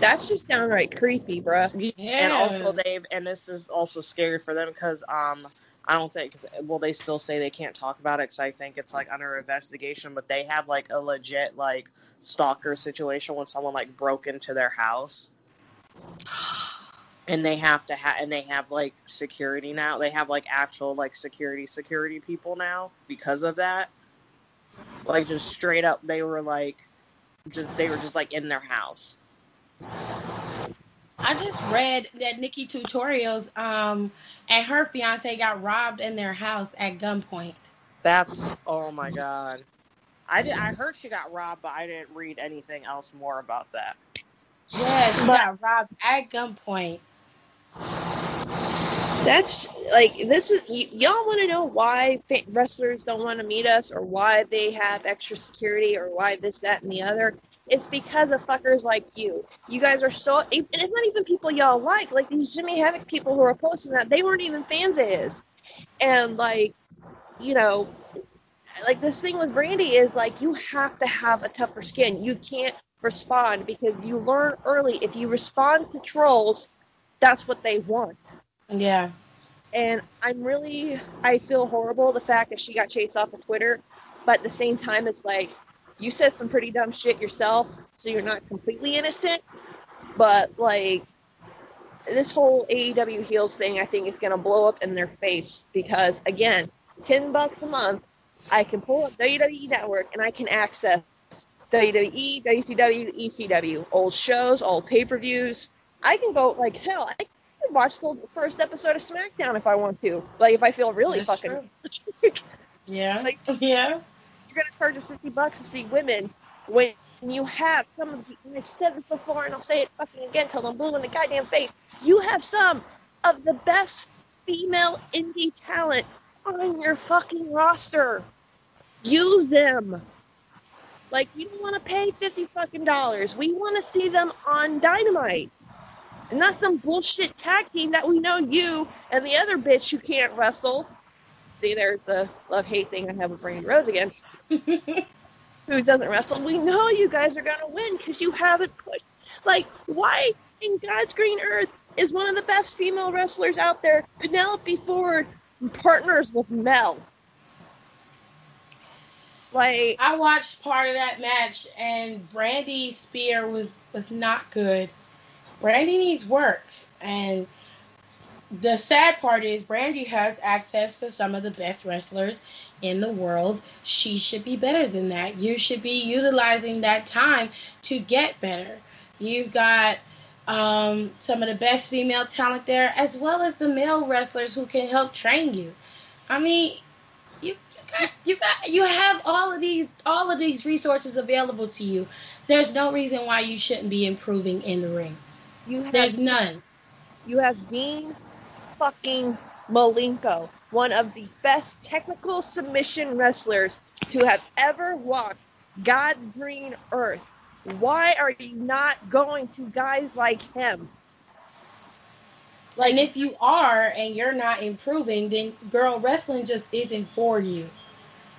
That's just downright creepy, bruh. Yeah. And also they've, and this is also scary for them because um, I don't think, well, they still say they can't talk about it because I think it's like under investigation, but they have like a legit like stalker situation when someone like broke into their house. And they have to have, and they have like security now. They have like actual like security security people now because of that. Like just straight up, they were like, just they were just like in their house. I just read that NikkieTutorials um and her fiance got robbed in their house at gunpoint. That's oh my god. I did. I heard she got robbed, but I didn't read anything else more about that. Yeah, she got robbed at gunpoint. That's like this is y- y'all want to know why fa- wrestlers don't want to meet us or why they have extra security or why this that and the other. It's because of fuckers like you. You guys are so and it's not even people y'all like. Like these Jimmy Havoc people who are posting that they weren't even fans of his. And like, you know, like this thing with Brandi is like you have to have a tougher skin. You can't respond because you learn early if you respond to trolls, that's what they want Yeah. and I'm really I feel horrible the fact that she got chased off of Twitter, but at the same time it's like you said some pretty dumb shit yourself, so you're not completely innocent, but like this whole AEW heels thing I think is gonna blow up in their face because again, ten bucks a month, I can pull up WWE Network and I can access WWE, WCW, ECW, old shows, old pay-per-views. I can go like hell. I can watch the first episode of SmackDown if I want to. Like if I feel really That's fucking. Yeah. Like- yeah. You're gonna charge us fifty bucks to see women when you have some of the. And I've said this before, and I'll say it fucking again till I'm blue in the goddamn face. You have some of the best female indie talent on your fucking roster. Use them. Like you don't want to pay fifty fucking dollars. We want to see them on Dynamite. And not some bullshit tag team that we know you and the other bitch who can't wrestle. See, there's the love hate thing I have with Brandi Rhodes again, who doesn't wrestle. We know you guys are gonna win because you haven't put. Like, why in God's green earth is one of the best female wrestlers out there, Penelope Ford, partners with Mel? Like, I watched part of that match and Brandi Spear was was not good. Brandi needs work and the sad part is Brandi has access to some of the best wrestlers in the world. She should be better than that. You should be utilizing that time to get better. You've got um, some of the best female talent there, as well as the male wrestlers who can help train you. I mean, you, you got you got you have all of these all of these resources available to you. There's no reason why you shouldn't be improving in the ring. you have There's none. You have Dean fucking Malenko, one of the best technical submission wrestlers to have ever walked God's green earth. Why are you not going to guys like him? and if you are and you're not improving, then girl, wrestling just isn't for you.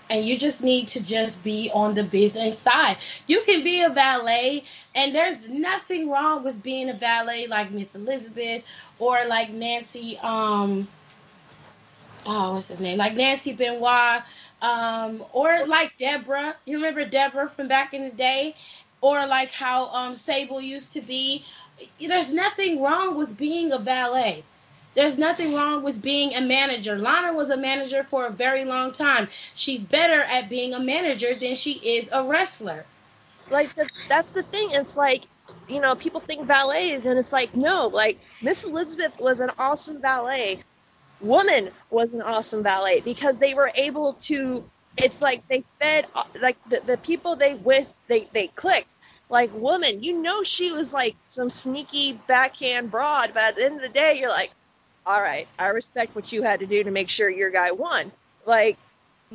And you just need to just be on the business side. You can be a valet, and there's nothing wrong with being a valet like Miss Elizabeth or like Nancy, um, oh, what's his name? Like Nancy Benoit, um, or like Deborah. You remember Deborah from back in the day? Or like how um Sable used to be. There's nothing wrong with being a valet. There's nothing wrong with being a manager. Lana was a manager for a very long time. She's better at being a manager than she is a wrestler. Like the, that's the thing. It's like you know people think valets, and it's like no. Like Miss Elizabeth was an awesome valet. Woman was an awesome valet because they were able to. It's like they fed like the, the people they with they they clicked. Like woman, you know she was like some sneaky backhand broad, but at the end of the day, you're like, all right, I respect what you had to do to make sure your guy won. Like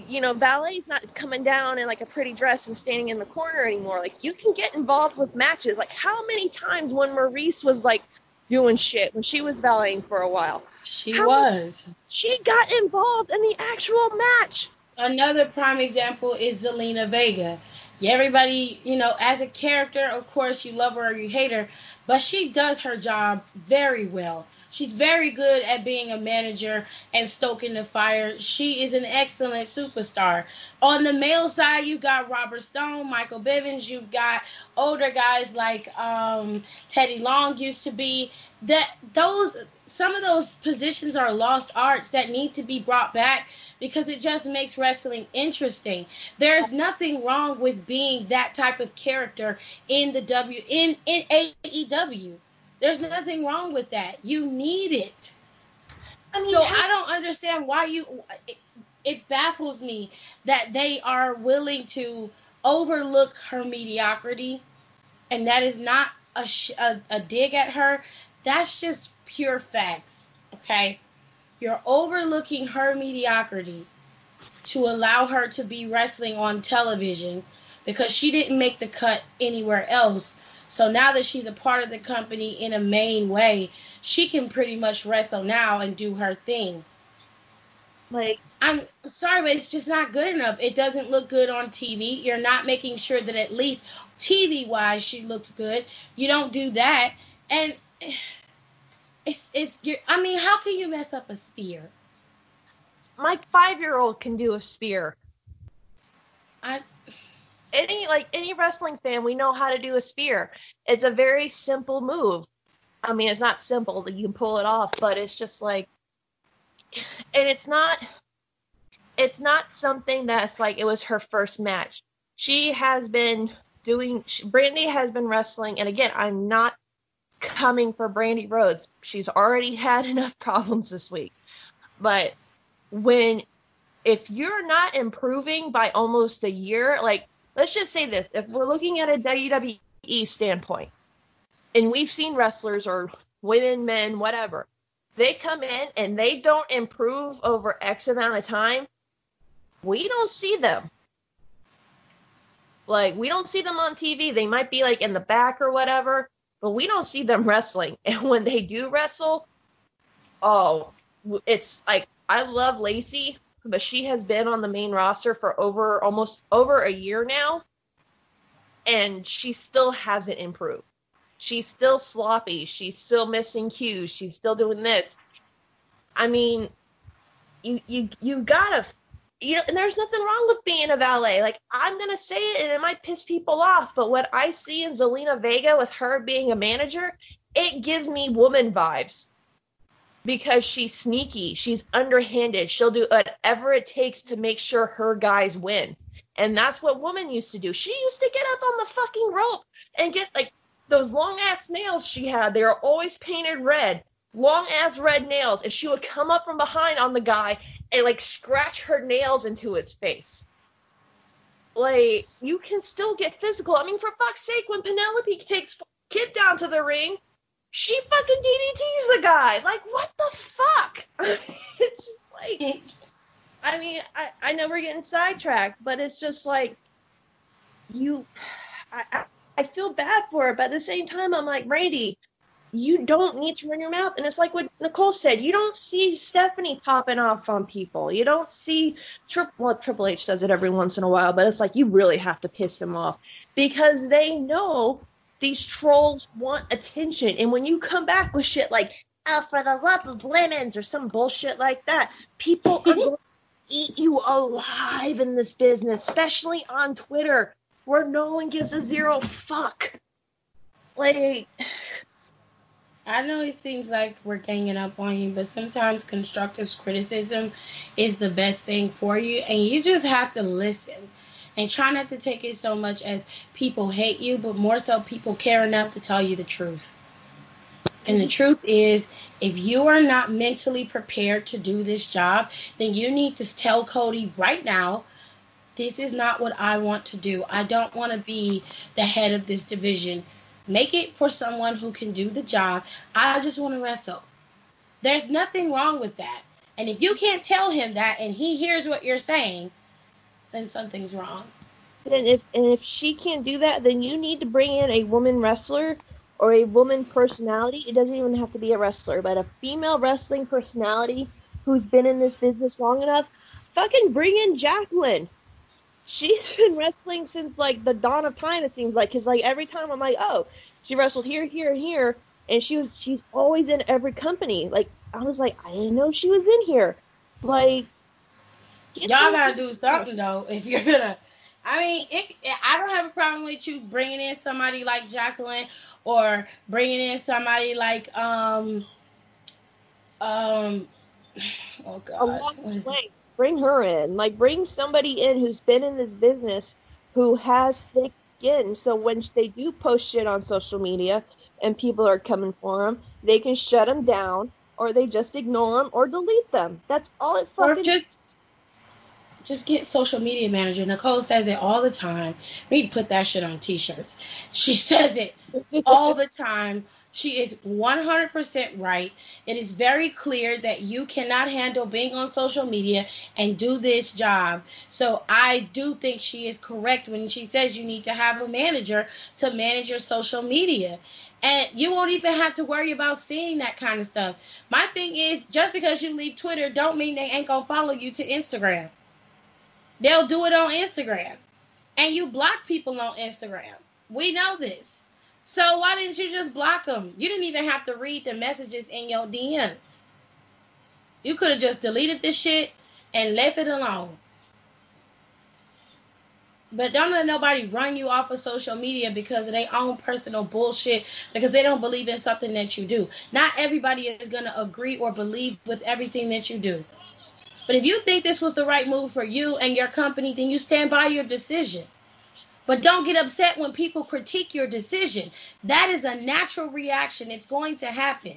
you know, ballet's not coming down in like a pretty dress and standing in the corner anymore. Like you can get involved with matches. Like how many times when Maryse was like doing shit when she was valeting for a while, She was. she got involved in the actual match. another prime example is Zelina Vega. Yeah, everybody, you know, as a character, of course, you love her or you hate her, but she does her job very well. She's very good at being a manager and stoking the fire. She is an excellent superstar. On the male side, you got Robert Stone, Michael Bivins. You've got older guys like um, Teddy Long used to be. That those some of those positions are lost arts that need to be brought back because it just makes wrestling interesting. There's nothing wrong with being that type of character in the W in in AEW. There's nothing wrong with that. You need it. I mean, so how- I don't understand why you. It, it baffles me that they are willing to overlook her mediocrity, and that is not a, sh- a, a dig at her. That's just pure facts. Okay, you're overlooking her mediocrity to allow her to be wrestling on television because she didn't make the cut anywhere else so now that she's a part of the company in a main way, she can pretty much wrestle now and do her thing. Like I'm sorry, but it's just not good enough. It doesn't look good on TV. You're not making sure that at least TV wise she looks good. You don't do that, and it's it's. I mean, how can you mess up a spear? My five year old can do a spear. I any like any wrestling fan, we know how to do a spear. It's a very simple move. I mean, it's not simple that you can pull it off, but it's just like, and it's not, it's not something that's like it was her first match. She has been doing. Brandi has been wrestling, and again, I'm not coming for Brandi Rhodes. She's already had enough problems this week, but when if you're not improving by almost a year, like let's just say this if we're looking at a WWE standpoint, and we've seen wrestlers or women, men, whatever, they come in and they don't improve over X amount of time, we don't see them. Like, we don't see them on TV. They might be like in the back or whatever, but we don't see them wrestling. And when they do wrestle, oh, it's like, I love Lacey, but she has been on the main roster for over almost over a year now, and she still hasn't improved. She's still sloppy. She's still missing cues. She's still doing this. I mean, you you you gotta you know, and there's nothing wrong with being a valet. Like I'm gonna say it, and it might piss people off, but what I see in Zelina Vega with her being a manager, it gives me woman vibes because she's sneaky, she's underhanded, she'll do whatever it takes to make sure her guys win. And that's what woman used to do. She used to get up on the fucking rope and get like those long ass nails she had. They were always painted red, long ass red nails, and she would come up from behind on the guy and like scratch her nails into his face. Like you can still get physical. I mean, for fuck's sake, when Penelope takes Kip down to the ring, she fucking DDTs the guy. Like, what the fuck? it's just like, I mean, I, I know we're getting sidetracked, but it's just like, you, I, I, I feel bad for her, but at the same time, I'm like, Brandi, you don't need to run your mouth. And it's like what Nicole said, you don't see Stephanie popping off on people. You don't see, Tri- well, Triple H does it every once in a while, but it's like you really have to piss them off because they know these trolls want attention. And when you come back with shit like, oh, for the love of lemons or some bullshit like that, people are going to eat you alive in this business, especially on Twitter, where no one gives a zero fuck. Like, I know it seems like we're ganging up on you, but sometimes constructive criticism is the best thing for you, and you just have to listen and try not to take it so much as people hate you, but more so people care enough to tell you the truth. And the truth is, if you are not mentally prepared to do this job, then you need to tell Cody right now, this is not what I want to do. I don't want to be the head of this division. Make it for someone who can do the job. I just want to wrestle. There's nothing wrong with that. And if you can't tell him that and he hears what you're saying, then something's wrong. And if and if she can't do that, then you need to bring in a woman wrestler or a woman personality. It doesn't even have to be a wrestler, but a female wrestling personality who's been in this business long enough fucking bring in Jacqueline. She's been wrestling since like the dawn of time. It seems like, cause like every time I'm like, oh, she wrestled here, here, and here, and she was she's always in every company. Like I was like, I didn't know she was in here. Like y'all gotta do something though if you're gonna. I mean, it, I don't have a problem with you bringing in somebody like Jacqueline or bringing in somebody like um um oh god bring her in. Like bring somebody in who's been in this business who has thick skin so when they do post shit on social media and people are coming for them they can shut them down or they just ignore them or delete them. That's all it fucking or just just get social media manager. Nicole says it all the time. We need to put that shit on t-shirts. She says it all the time. She is 100% right. It is very clear that you cannot handle being on social media and do this job. So I do think she is correct when she says you need to have a manager to manage your social media. And you won't even have to worry about seeing that kind of stuff. My thing is, just because you leave Twitter, don't mean they ain't gonna follow you to Instagram. They'll do it on Instagram. And you block people on Instagram. We know this. So why didn't you just block them? You didn't even have to read the messages in your DM. You could have just deleted this shit and left it alone. But don't let nobody run you off of social media because of their own personal bullshit because they don't believe in something that you do. Not everybody is going to agree or believe with everything that you do. But if you think this was the right move for you and your company, then you stand by your decision. But don't get upset when people critique your decision. That is a natural reaction. It's going to happen.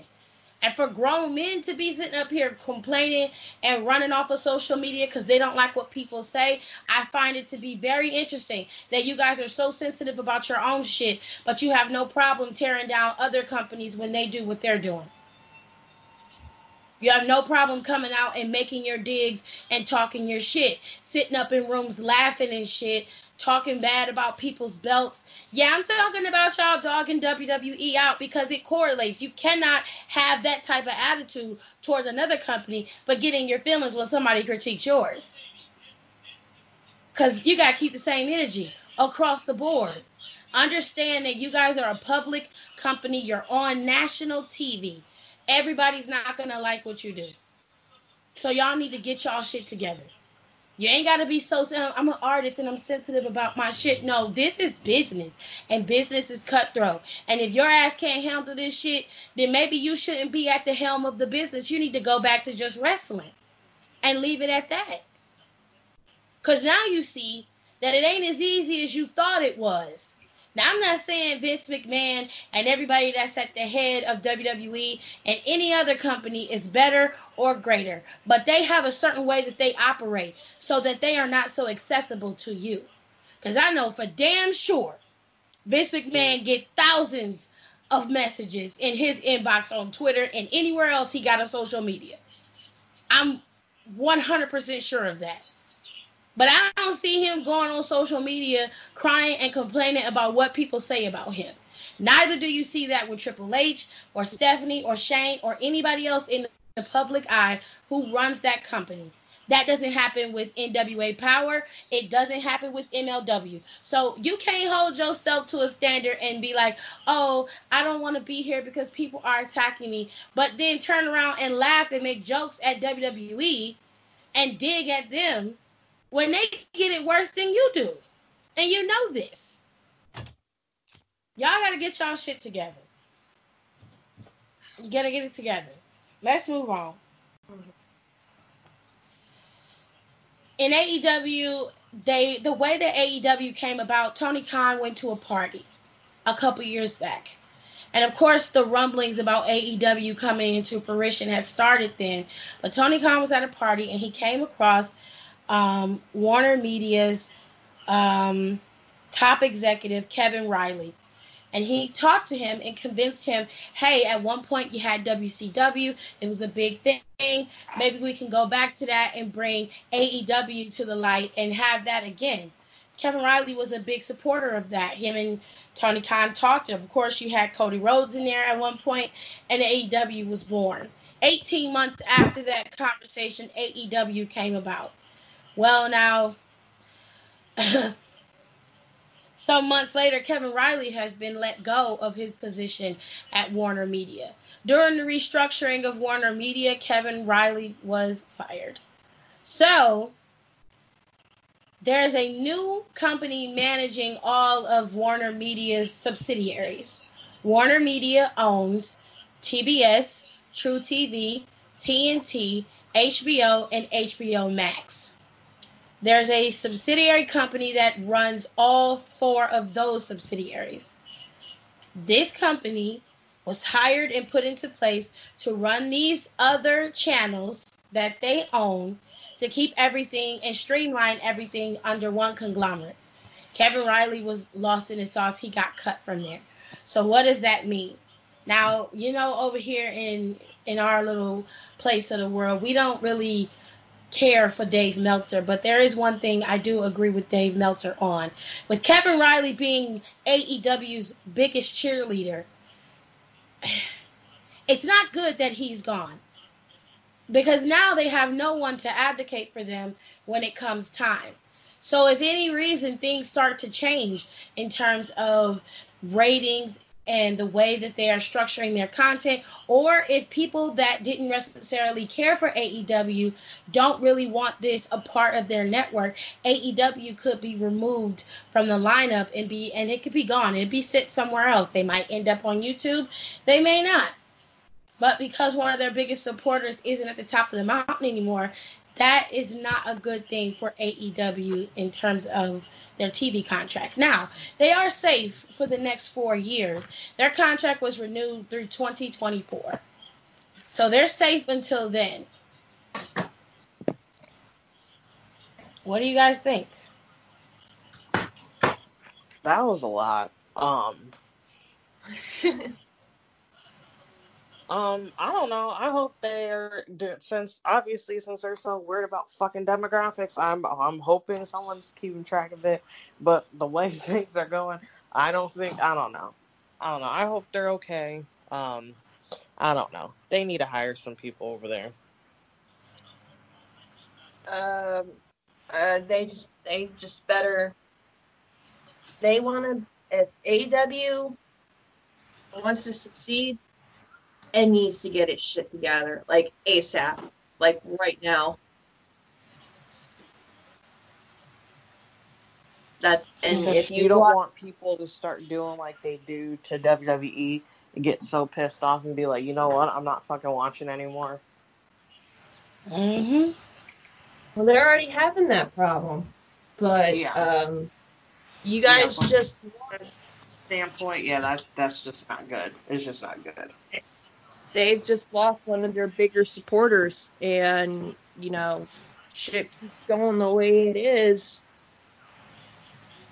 And for grown men to be sitting up here complaining and running off of social media because they don't like what people say, I find it to be very interesting that you guys are so sensitive about your own shit, but you have no problem tearing down other companies when they do what they're doing. You have no problem coming out and making your digs and talking your shit, sitting up in rooms laughing and shit, talking bad about people's belts. Yeah, I'm talking about y'all dogging WWE out because it correlates. You cannot have that type of attitude towards another company, but getting your feelings when somebody critiques yours. Because you got to keep the same energy across the board. Understand that you guys are a public company. You're on national TV everybody's not gonna like what you do. So y'all need to get y'all shit together. You ain't gotta be so. I'm an artist and I'm sensitive about my shit. No, this is business, and business is cutthroat. And if your ass can't handle this shit, then maybe you shouldn't be at the helm of the business. You need to go back to just wrestling, and leave it at that. Cause now you see that it ain't as easy as you thought it was. Now, I'm not saying Vince McMahon and everybody that's at the head of WWE and any other company is better or greater, but they have a certain way that they operate so that they are not so accessible to you. Because I know for damn sure Vince McMahon get thousands of messages in his inbox on Twitter and anywhere else he got on social media. I'm 100% sure of that. But I don't see him going on social media crying and complaining about what people say about him. Neither do you see that with Triple H or Stephanie or Shane or anybody else in the public eye who runs that company. That doesn't happen with NWA Power. It doesn't happen with MLW. So you can't hold yourself to a standard and be like, oh, I don't want to be here because people are attacking me. But then turn around and laugh and make jokes at WWE and dig at them when they get it worse than you do. And you know this. Y'all gotta get y'all shit together. You gotta get it together. Let's move on. In AEW, they the way that AEW came about, Tony Khan went to a party a couple years back. And of course, the rumblings about AEW coming into fruition had started then. But Tony Khan was at a party and he came across um, Warner Media's um, top executive, Kevin Reilly. And he talked to him and convinced him, hey, at one point you had WCW, it was a big thing. Maybe we can go back to that and bring AEW to the light and have that again. Kevin Reilly was a big supporter of that. Him and Tony Khan talked. And Of course, you had Cody Rhodes in there at one point, and AEW was born. 18 months after that conversation, AEW came about. Well, now, some months later, Kevin Reilly has been let go of his position at Warner Media. During the restructuring of Warner Media, Kevin Reilly was fired. So, there's a new company managing all of Warner Media's subsidiaries. Warner Media owns TBS, truTV, TNT, HBO, and HBO Max. There's a subsidiary company that runs all four of those subsidiaries. This company was hired and put into place to run these other channels that they own to keep everything and streamline everything under one conglomerate. Kevin Reilly was lost in his sauce. He got cut from there. So what does that mean? Now, you know, over here in in our little place of the world, we don't really care for Dave Meltzer, but there is one thing I do agree with Dave Meltzer on. With Kevin Reilly being AEW's biggest cheerleader, it's not good that he's gone. Because now they have no one to advocate for them when it comes time. So if any reason things start to change in terms of ratings and the way that they are structuring their content, or if people that didn't necessarily care for AEW don't really want this a part of their network, AEW could be removed from the lineup and be and it could be gone. It'd be sit somewhere else. They might end up on YouTube. They may not. But because one of their biggest supporters isn't at the top of the mountain anymore, that is not a good thing for AEW in terms of their TV contract. Now, they are safe for the next four years. Their contract was renewed through 2024. So they're safe until then. What do you guys think? That was a lot. Um Um, I don't know. I hope they're since obviously since they're so worried about fucking demographics, I'm I'm hoping someone's keeping track of it. But the way things are going, I don't think I don't know. I don't know. I hope they're okay. Um, I don't know. They need to hire some people over there. Um, uh, they just they just better. They want to if AEW wants to succeed, and needs to get its shit together, like ASAP, like right now. That and if you, you don't want, want people to start doing like they do to WWE and get so pissed off and be like, you know what, I'm not fucking watching anymore. Mhm. Well, they're already having that problem, but yeah. um, you guys yeah, just standpoint, yeah, that's that's just not good. It's just not good they've just lost one of their bigger supporters, and you know, shit keeps going the way it is.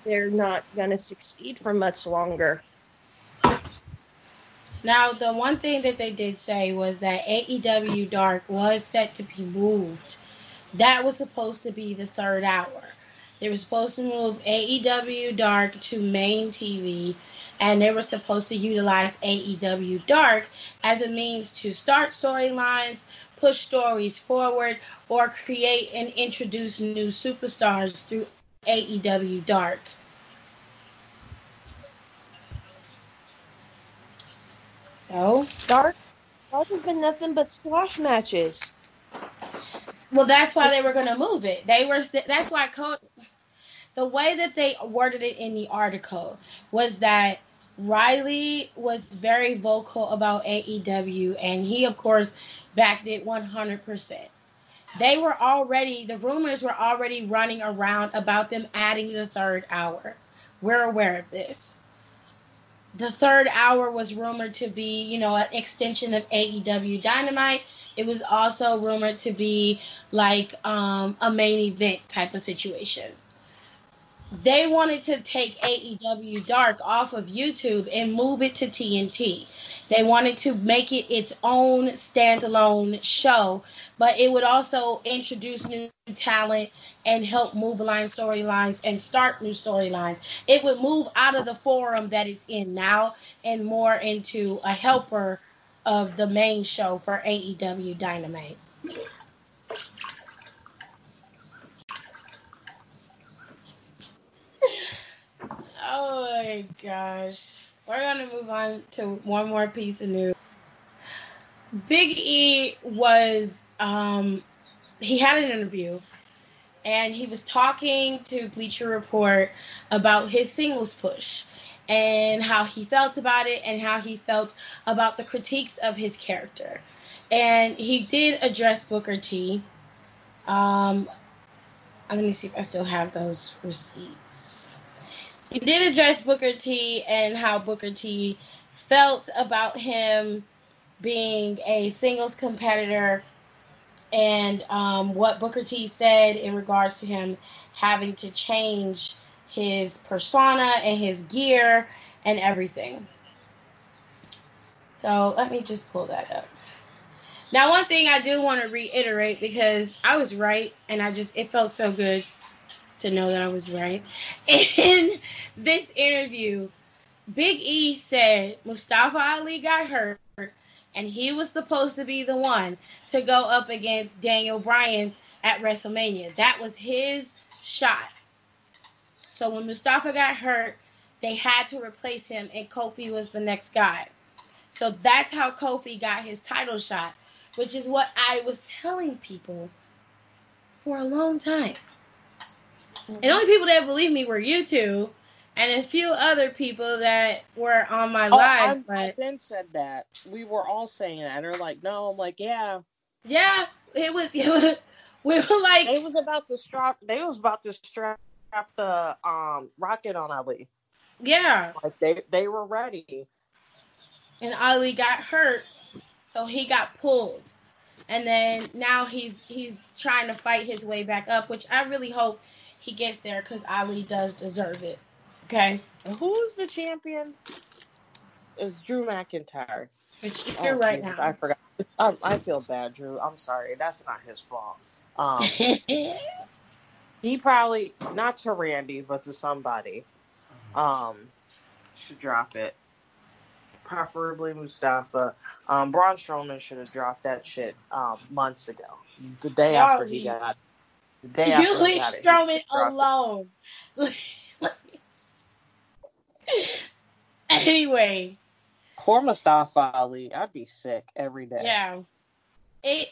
They're not gonna succeed for much longer. Now, the one thing that they did say was that AEW Dark was set to be moved. That was supposed to be the third hour. They were supposed to move AEW Dark to main TV and they were supposed to utilize AEW Dark as a means to start storylines, push stories forward, or create and introduce new superstars through AEW Dark. So Dark, Dark has been nothing but squash matches. Well, that's why they were going to move it. They were. That's why code. The way that they worded it in the article was that Reilly was very vocal about AEW, and he, of course, backed it 100%. They were already, the rumors were already running around about them adding the third hour. We're aware of this. The third hour was rumored to be, you know, an extension of AEW Dynamite. It was also rumored to be like um, a main event type of situation they wanted to take AEW Dark off of YouTube and move it to TNT. They wanted to make it its own standalone show, but it would also introduce new talent and help move line storylines and start new storylines. It would move out of the forum that it's in now and more into a helper of the main show for AEW Dynamite. My gosh. We're gonna move on to one more piece of news. Big E was um he had an interview and he was talking to Bleacher Report about his singles push and how he felt about it and how he felt about the critiques of his character. And he did address Booker T. Um, let me see if I still have those receipts. He did address Booker T and how Booker T felt about him being a singles competitor and um, what Booker T said in regards to him having to change his persona and his gear and everything. So let me just pull that up. Now, one thing I do want to reiterate because I was right and I just, it felt so good to know that I was right. In this interview, Big E said Mustafa Ali got hurt and he was supposed to be the one to go up against Daniel Bryan at WrestleMania. That was his shot. So when Mustafa got hurt, they had to replace him, and Kofi was the next guy. So that's how Kofi got his title shot, which is what I was telling people for a long time. And only people that believed me were you two and a few other people that were on my oh, live. I'm, but Ben said that. We were all saying that. And they're like, no. I'm like, yeah. Yeah, it was. It was we were like, they was about to strap. They was about to strap the um rocket on Ali. Yeah. Like they they were ready. And Ali got hurt, so he got pulled. And then now he's he's trying to fight his way back up, which I really hope he gets there because Ali does deserve it. Okay. Who's the champion? Is Drew McIntyre. It's Drew oh, right Jesus, now. I forgot. I, I feel bad, Drew. I'm sorry. That's not his fault. Um, he probably not to Randy, but to somebody. Um, should drop it. Preferably Mustafa. Um, Braun Strowman should have dropped that shit um, months ago. The day after he got. The day after you leave Strowman alone. anyway. Poor Mustafa Ali. I'd be sick every day. Yeah. It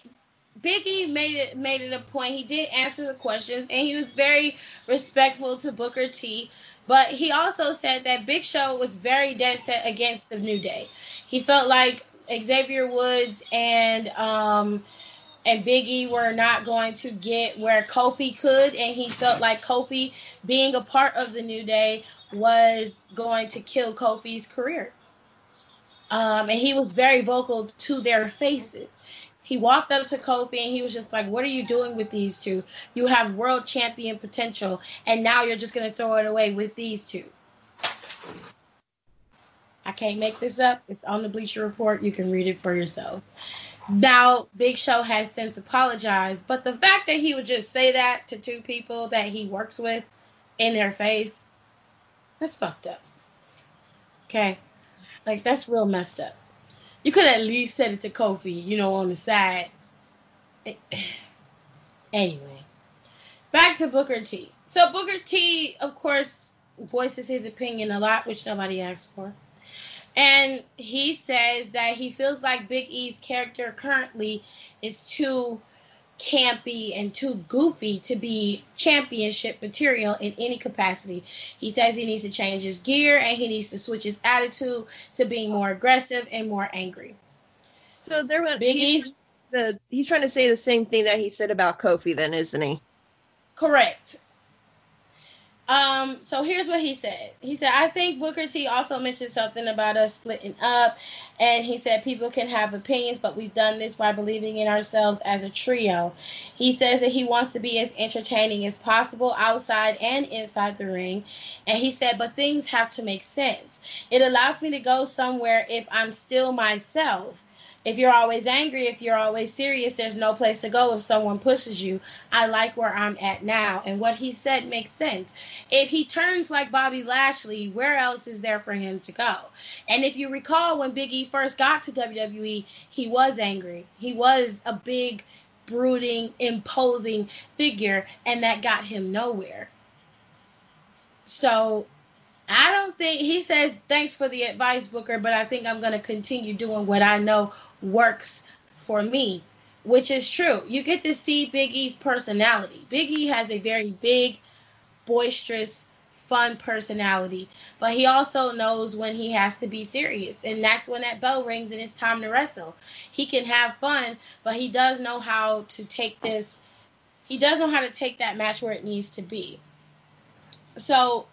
Biggie made it made it a point. He did answer the questions and he was very respectful to Booker T. But he also said that Big Show was very dead set against the New Day. He felt like Xavier Woods and um and Biggie were not going to get where Kofi could, and he felt like Kofi being a part of the New Day was going to kill Kofi's career. Um, and he was very vocal to their faces. He walked up to Kofi and he was just like, What are you doing with these two? You have world champion potential, and now you're just going to throw it away with these two. I can't make this up. It's on the Bleacher Report. You can read it for yourself. Now, Big Show has since apologized, but the fact that he would just say that to two people that he works with in their face, that's fucked up. Okay? Like, that's real messed up. You could at least said it to Kofi, you know, on the side. anyway, back to Booker T. So, Booker T, of course, voices his opinion a lot, which nobody asked for. And he says that he feels like Big E's character currently is too campy and too goofy to be championship material in any capacity. He says he needs to change his gear and he needs to switch his attitude to being more aggressive and more angry. So there went Big he's, the, he's trying to say the same thing that he said about Kofi then, isn't he? Correct. Um, so here's what he said. He said, I think Booker T also mentioned something about us splitting up, and he said people can have opinions, but we've done this by believing in ourselves as a trio. He says that he wants to be as entertaining as possible outside and inside the ring, and he said, but things have to make sense. It allows me to go somewhere if I'm still myself if you're always angry, if you're always serious, there's no place to go if someone pushes you. I like where I'm at now. And what he said makes sense. If he turns like Bobby Lashley, where else is there for him to go? And if you recall when Big E first got to WWE, he was angry. He was a big, brooding, imposing figure, and that got him nowhere. So I don't think he says thanks for the advice, Booker, but I think I'm gonna continue doing what I know works for me, which is true. You get to see Big E's personality. Big E has a very big, boisterous, fun personality, but he also knows when he has to be serious, and that's when that bell rings and it's time to wrestle. He can have fun, but he does know how to take this. He does know how to take that match where it needs to be. So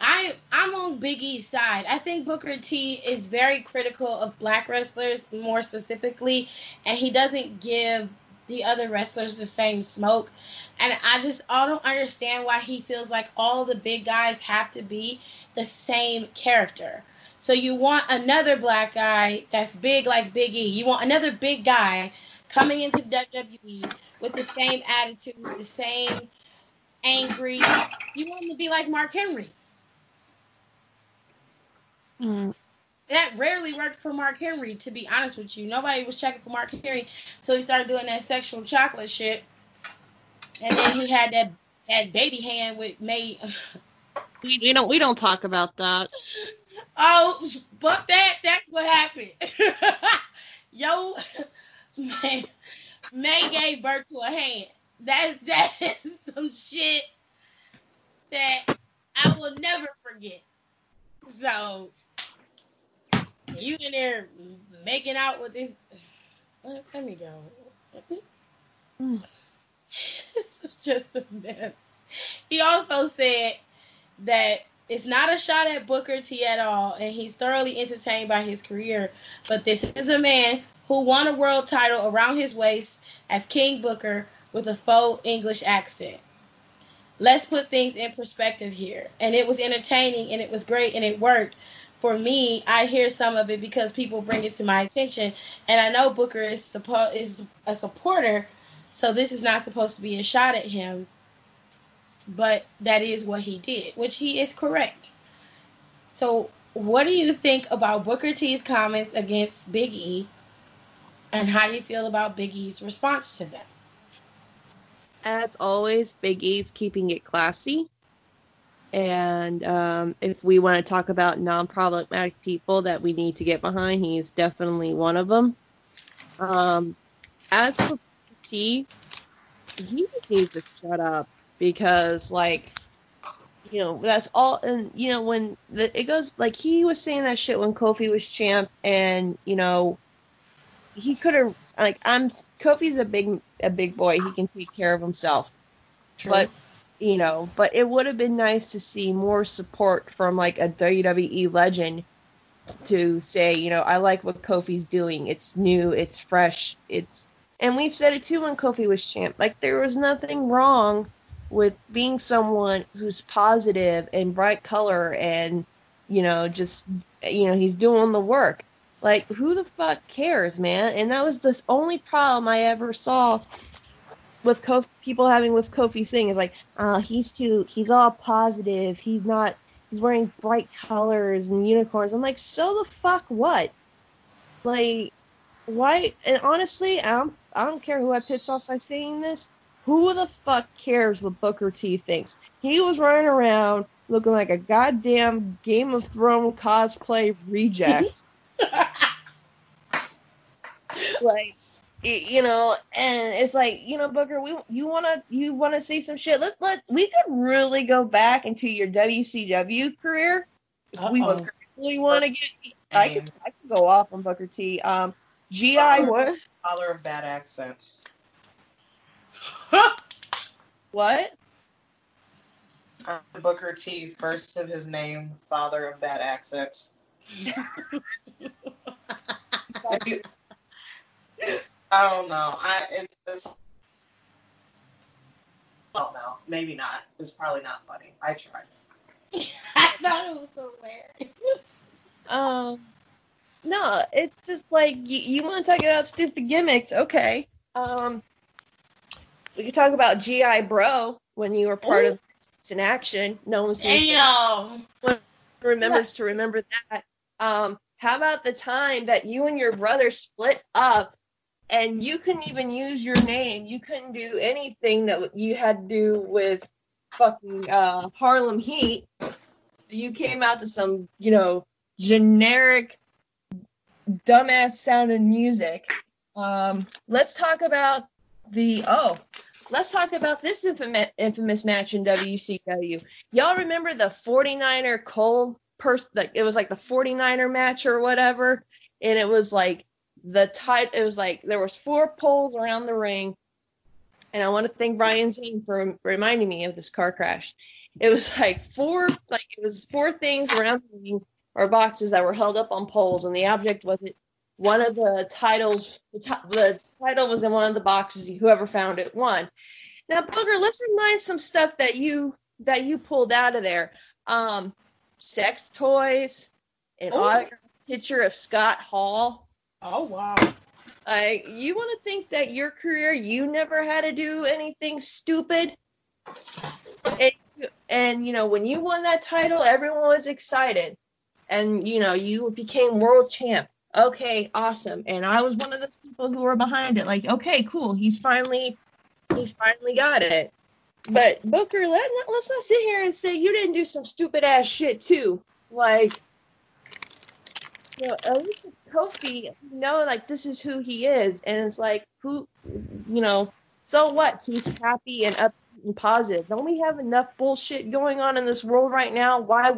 I I'm on Big E's side. I think Booker T is very critical of black wrestlers more specifically, and he doesn't give the other wrestlers the same smoke. And I just I don't understand why he feels like all the big guys have to be the same character. So you want another black guy that's big like Big E. You want another big guy coming into WWE with the same attitude, the same angry. You want him to be like Mark Henry. Mm. That rarely worked for Mark Henry, to be honest with you. Nobody was checking for Mark Henry until he started doing that sexual chocolate shit. And then he had that that baby hand with Mae. We, we don't we don't talk about that. Oh, but that that's what happened. Yo, Mae, Mae gave birth to a hand. That that is some shit that I will never forget. So you in there making out with this? Let, let me go. It's just a mess. He also said that it's not a shot at Booker T at all, and he's thoroughly entertained by his career. But this is a man who won a world title around his waist as King Booker with a faux English accent. Let's put things in perspective here. And it was entertaining and it was great and it worked. For me, I hear some of it because people bring it to my attention, and I know Booker is is a supporter, so this is not supposed to be a shot at him. But that is what he did, which he is correct. So, what do you think about Booker T's comments against Big E, and how do you feel about Big E's response to them? As always, Big E's keeping it classy. And um, if we want to talk about non-problematic people that we need to get behind, he's definitely one of them. Um, as for T, he needs to shut up because, like, you know, that's all. And you know, when the, it goes like he was saying that shit when Kofi was champ, and you know, he could have like I'm Kofi's a big a big boy. He can take care of himself. But you know, but it would have been nice to see more support from like a WWE legend to say, you know, I like what Kofi's doing. It's new, it's fresh, it's and we've said it too when Kofi was champ. Like there was nothing wrong with being someone who's positive and bright color and you know, just you know, he's doing the work. Like who the fuck cares, man? And that was the only problem I ever saw with Kofi, people having with Kofi Singh is like, uh, he's too, he's all positive. He's not, he's wearing bright colors and unicorns. I'm like, so the fuck what? Like, why? And honestly, I don't, I don't care who I piss off by saying this. Who the fuck cares what Booker T thinks? He was running around looking like a goddamn Game of Thrones cosplay reject. like you know, and it's like, you know, Booker, we you wanna you wanna see some shit. Let's let we could really go back into your WCW career if we Uh-oh. really want to get. I could I could go off on Booker T. Um, GI what Father of bad accents. what? Uh, Booker T, first of his name, father of bad accents. If you- I don't know. I it's, it's I don't know. Maybe not. It's probably not funny. I tried. I thought it was hilarious. Um, no, it's just like you, you want to talk about stupid gimmicks, okay? Um, we could talk about GI Bro when you were part Ooh. of It's in Action. No one seems to remembers to remember that. Um, how about the time that you and your brother split up and you couldn't even use your name? You couldn't do anything that you had to do with fucking uh, Harlem Heat. you came out to some, you know, generic, dumbass sounding music. Um, let's talk about the oh, let's talk about this infamous, infamous match in WCW. Y'all remember the 49er Cole person? Like it was like the 49er match or whatever, and it was like the tight. It was like there was four poles around the ring, and I want to thank Brian Zane for reminding me of this car crash. It was like four, like it was four things around the ring or boxes that were held up on poles, and the object was it one of the titles. The, t- the title was in one of the boxes. Whoever found it won. Now, Booger, let's remind some stuff that you that you pulled out of there. Um, sex toys, an Oh. autograph picture of Scott Hall. Oh wow. Like, you want to think that your career, you never had to do anything stupid? And, and, you know, when you won that title, everyone was excited. And, you know, you became world champ. Okay, awesome. And I was one of the people who were behind it. Like, okay, cool. He's finally, he finally got it. But Booker, let, let's not sit here and say you didn't do some stupid ass shit too. Like, you know, at least with Kofi, you know, like this is who he is, and it's like who, you know, so what? He's happy and up and positive. Don't we have enough bullshit going on in this world right now? Why,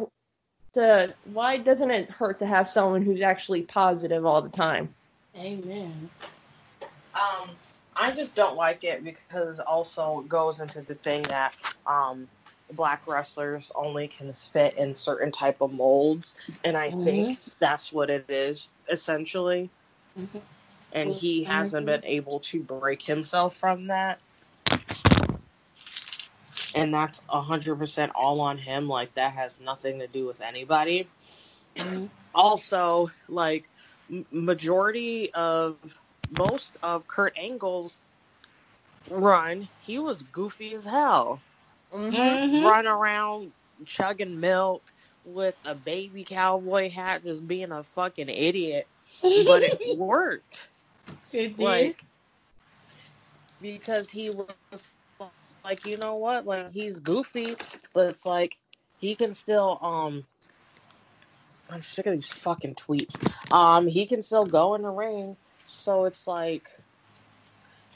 to why doesn't it hurt to have someone who's actually positive all the time? Amen. Um, I just don't like it because it also goes into the thing that um, black wrestlers only can fit in certain type of molds, and I think that's what it is essentially. Mhm. And he hasn't been able to break himself from that. And that's a hundred percent all on him. Like that has nothing to do with anybody. Mhm. Also, like majority of most of Kurt Angle's run, he was goofy as hell. Mhm. Run around chugging milk with a baby cowboy hat, just being a fucking idiot. But it worked. It did. Like because he was like, you know what? Like he's goofy, but it's like he can still um I'm sick of these fucking tweets. Um, he can still go in the ring, so it's like,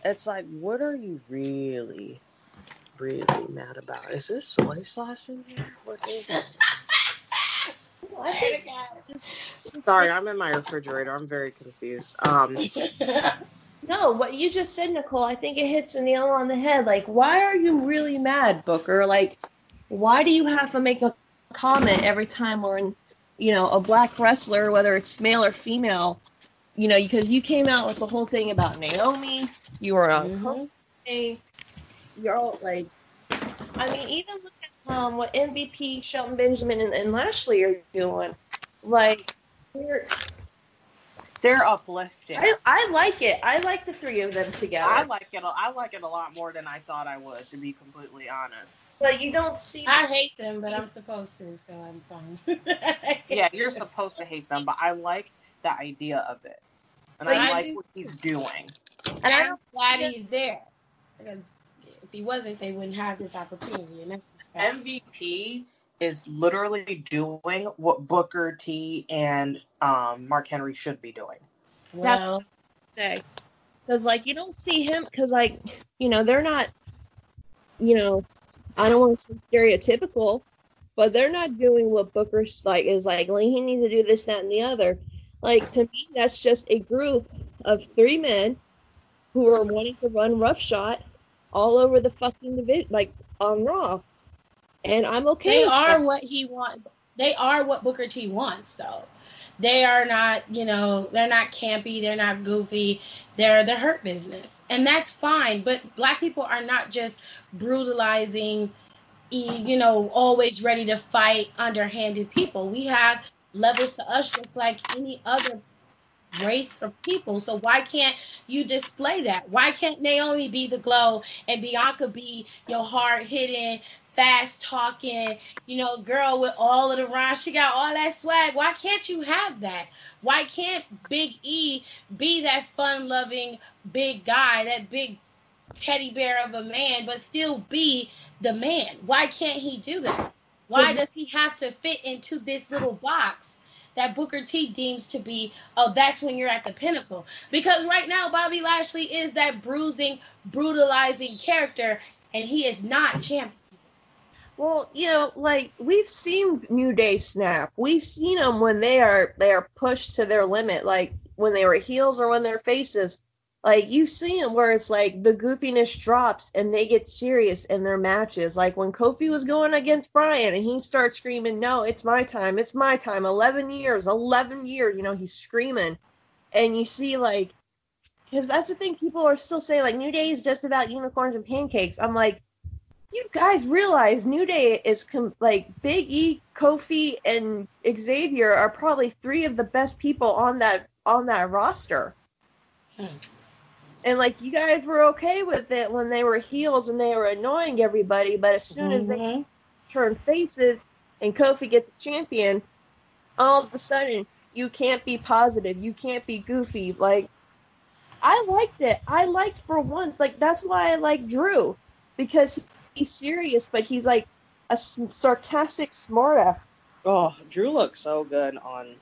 it's like, what are you really, really mad about? Is this soy sauce in here? What is it? Sorry, I'm in my refrigerator. I'm very confused. Um, No, what you just said, Nicole, I think it hits the nail on the head. Like, why are you really mad, Booker? Like, why do you have to make a comment every time we're in, you know, a black wrestler, whether it's male or female? You know, because you came out with the whole thing about Naomi. You were on Mhm. Hey, you're all like, I mean, even look at um, what MVP, Shelton Benjamin, and, and Lashley are doing. Like, they're, they're uplifting. I, I like it. I like the three of them together. I like it. I like it a lot more than I thought I would, to be completely honest. but you don't see. I hate them, but I'm supposed to, so I'm fine. Yeah, you're supposed to hate them, but I like the idea of it, and But I I like do what he's doing. and I'm glad he's there because if he wasn't, they wouldn't have this opportunity, and that's just. MVP is literally doing what Booker T and um, Mark Henry should be doing. Well, say. Because, like, you don't see him, because, like, you know, they're not, you know, I don't want to say stereotypical, but they're not doing what Booker's, like, is like, like, he needs to do this, that, and the other. Like, to me, that's just a group of three men who are wanting to run roughshod all over the fucking division, like, on Raw. And I'm okay they are that. what he wants. They are what Booker T wants, though. They are not, you know, they're not campy, they're not goofy, they're the hurt business, and that's fine. But black people are not just brutalizing, you know, always ready to fight, underhanded people. We have levels to us just like any other race of people. So why can't you display that? Why can't Naomi be the glow and Bianca be your hard hitting, fast talking, you know, girl with all of the rhymes? She got all that swag. Why can't you have that? Why can't Big E be that fun loving big guy, that big teddy bear of a man, but still be the man? Why can't he do that? Why does he have to fit into this little box that Booker T deems to be, oh, that's when you're at the pinnacle? Because right now, Bobby Lashley is that bruising, brutalizing character, and he is not champion. Well, you know, like we've seen New Day snap. We've seen them when they are they are pushed to their limit, like when they were heels or when they're faces. Like you see them where it's like the goofiness drops and they get serious in their matches. Like when Kofi was going against Bryan and he starts screaming, "No, it's my time, it's my time." Eleven years, eleven years. You know, he's screaming, and you see like, because that's the thing. People are still saying like New Day is just about unicorns and pancakes. I'm like you guys realize New Day is com- like Big E, Kofi, and Xavier are probably three of the best people on that on that roster. Hmm. And like you guys were okay with it when they were heels and they were annoying everybody, but as soon mm-hmm. as they mm-hmm. turn faces and Kofi gets the champion, all of a sudden you can't be positive, you can't be goofy. Like I liked it. I liked for once, like that's why I like Drew because he's serious, but he's like a sarcastic smartass. Oh, Drew looks so good on.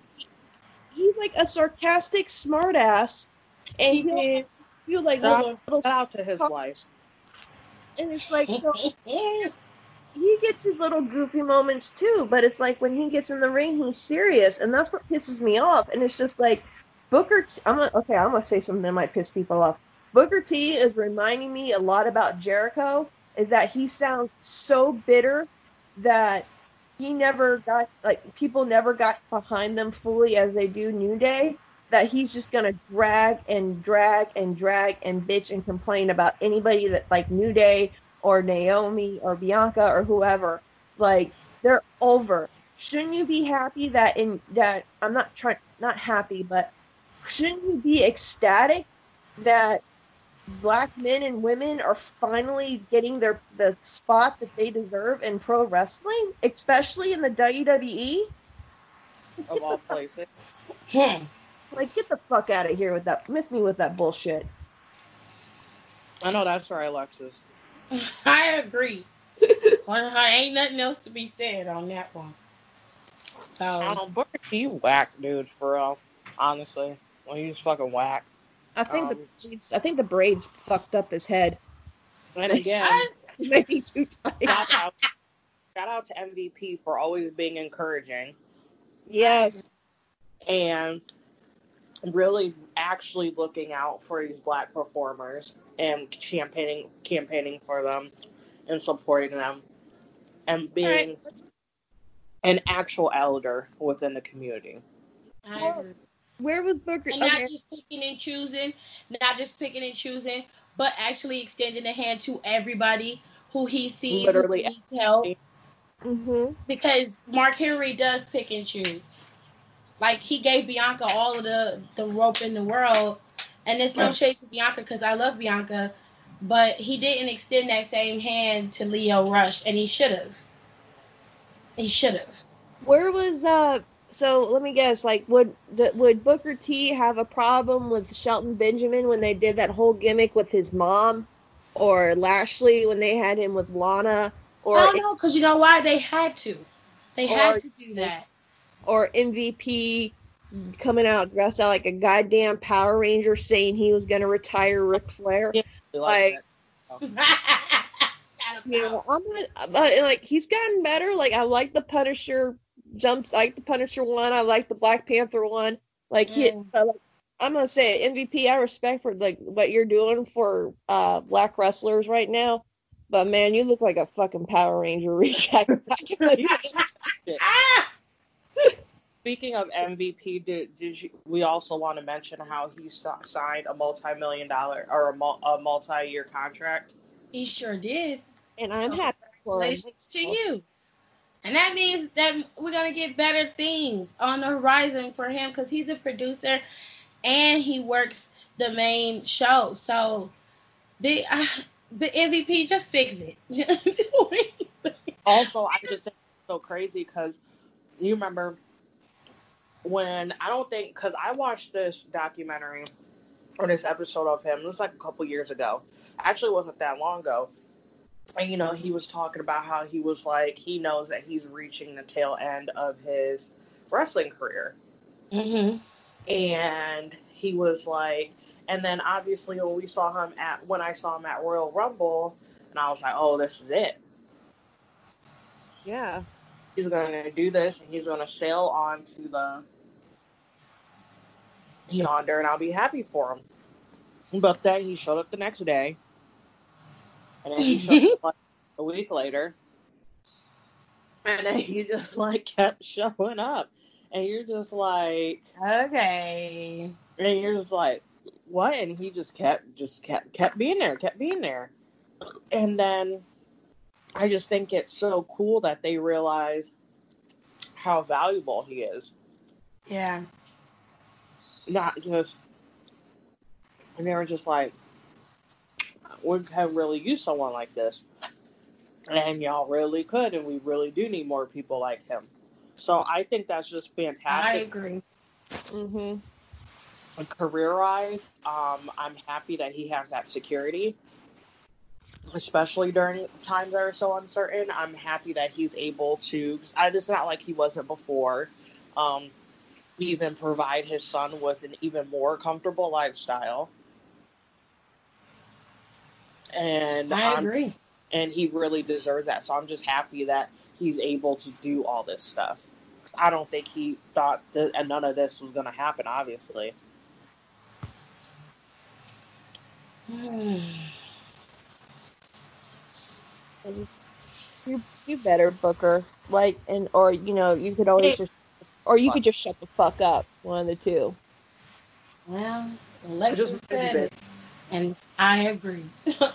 He's like a sarcastic smartass, and he feel like shout, little, little shout out to his wife. And it's like so, he gets his little goofy moments too, but it's like when he gets in the ring, he's serious, and that's what pisses me off. And it's just like Booker. T- I'm gonna, okay. I'm gonna say something that might piss people off. Booker T is reminding me a lot about Jericho is that he sounds so bitter that he never got like people never got behind them fully as they do New Day. That he's just gonna drag and drag and drag and bitch and complain about anybody that's like New Day or Naomi or Bianca or whoever. Like they're over. Shouldn't you be happy that in that I'm not trying not happy, but shouldn't you be ecstatic that black men and women are finally getting their the spot that they deserve in pro wrestling, especially in the WWE. Of all places. Like get the fuck out of here with that miss me with that bullshit. I know that's right, Alexis. I agree. well, ain't nothing else to be said on that one. So um, Booker T whack, dude, for real. Honestly. Well, you just fucking whack. I think um, the braids, I think the braids fucked up his head. And again, maybe too tight. Shout out, shout out to MVP for always being encouraging. Yes. And really actually looking out for these black performers and campaigning campaigning for them and supporting them and being right. an actual elder within the community. I. Where was Booker? And okay. not just picking and choosing, not just picking and choosing, but actually extending a hand to everybody who he sees Literally who needs help. Mm-hmm. Because Mark Henry does pick and choose. Like he gave Bianca all of the the rope in the world, and it's no shade to Bianca because I love Bianca, but he didn't extend that same hand to Lio Rush, and he should have. He should have. Where was uh so let me guess, like would would Booker T have a problem with Shelton Benjamin when they did that whole gimmick with his mom, or Lashley when they had him with Lana, or I don't know, because you know why? They had to, they or, had to do that, or MVP coming out dressed out like a goddamn Power Ranger saying he was gonna retire Ric Flair, yeah, like. you know, I'm not, like he's gotten better. Like I like the Punisher jumps. I like the Punisher one. I like the Black Panther one. Like, he, mm. uh, like I'm gonna say MVP. I respect for like what you're doing for uh, black wrestlers right now. But man, you look like a fucking Power Ranger reject. Speaking of MVP, did, did you, we also want to mention how he signed a multi-million dollar or a, a multi-year contract? He sure did. And I'm so happy for him. to you. And that means that we're going to get better things on the horizon for him because he's a producer and he works the main show. So the uh, the MVP just fix it. also, I just think it's so crazy because you remember when I don't think because I watched this documentary or this episode of him. It was like a couple years ago. Actually, wasn't that long ago. and you know, he was talking about how he was like he knows that he's reaching the tail end of his wrestling career. Mhm. And he was like and then obviously when we saw him at when I saw him at Royal Rumble and I was like, "Oh, this is it. Yeah. He's going to do this and he's going to sail on to the yonder and I'll be happy for him." But then he showed up the next day. And then he showed up like a week later. And then he just like kept showing up. And you're just like Okay. and you're just like, what? And he just kept just kept kept being there, kept being there. And then I just think it's so cool that they realize how valuable he is. Yeah. Not just and they were just like we have really used someone like this. And y'all really could and we really do need more people like him. So I think that's just fantastic. I fantastic. agree. Mhm. career wise, um, I'm happy that he has that security, especially during times that are so uncertain. I'm happy that he's able to. I, it's not like he wasn't before. Um, even provide his son with an even more comfortable lifestyle. And I I'm- agree. and he really deserves that. So I'm just happy that he's able to do all this stuff. I don't think he thought that and none of this was going to happen. Obviously, Hmm. You you better Booker. Like and or you know you could always just or you could just shut the fuck up. One of the two. Well, I Alexa just said it, and I agree. just,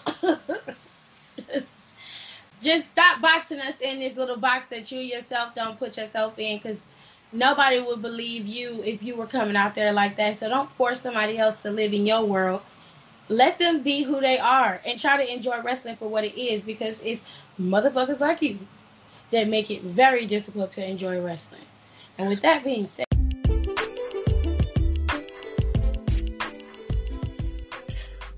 just stop boxing us in this little box that you yourself don't put yourself in, because nobody would believe you if you were coming out there like that. So don't force somebody else to live in your world. Let them be who they are and try to enjoy wrestling for what it is, because it's motherfuckers like you that make it very difficult to enjoy wrestling. And with that being said.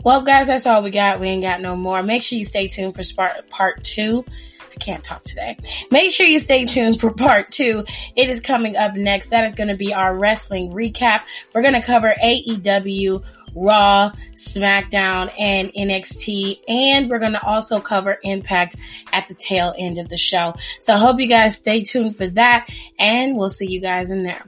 Well, guys, that's all we got. We ain't got no more. Make sure you stay tuned for part, part two. I can't talk today. Make sure you stay tuned for part two. It is coming up next. That is going to be our wrestling recap. We're going to cover AEW, Raw, SmackDown, and NXT. And we're going to also cover Impact at the tail end of the show. So I hope you guys stay tuned for that. And we'll see you guys in there.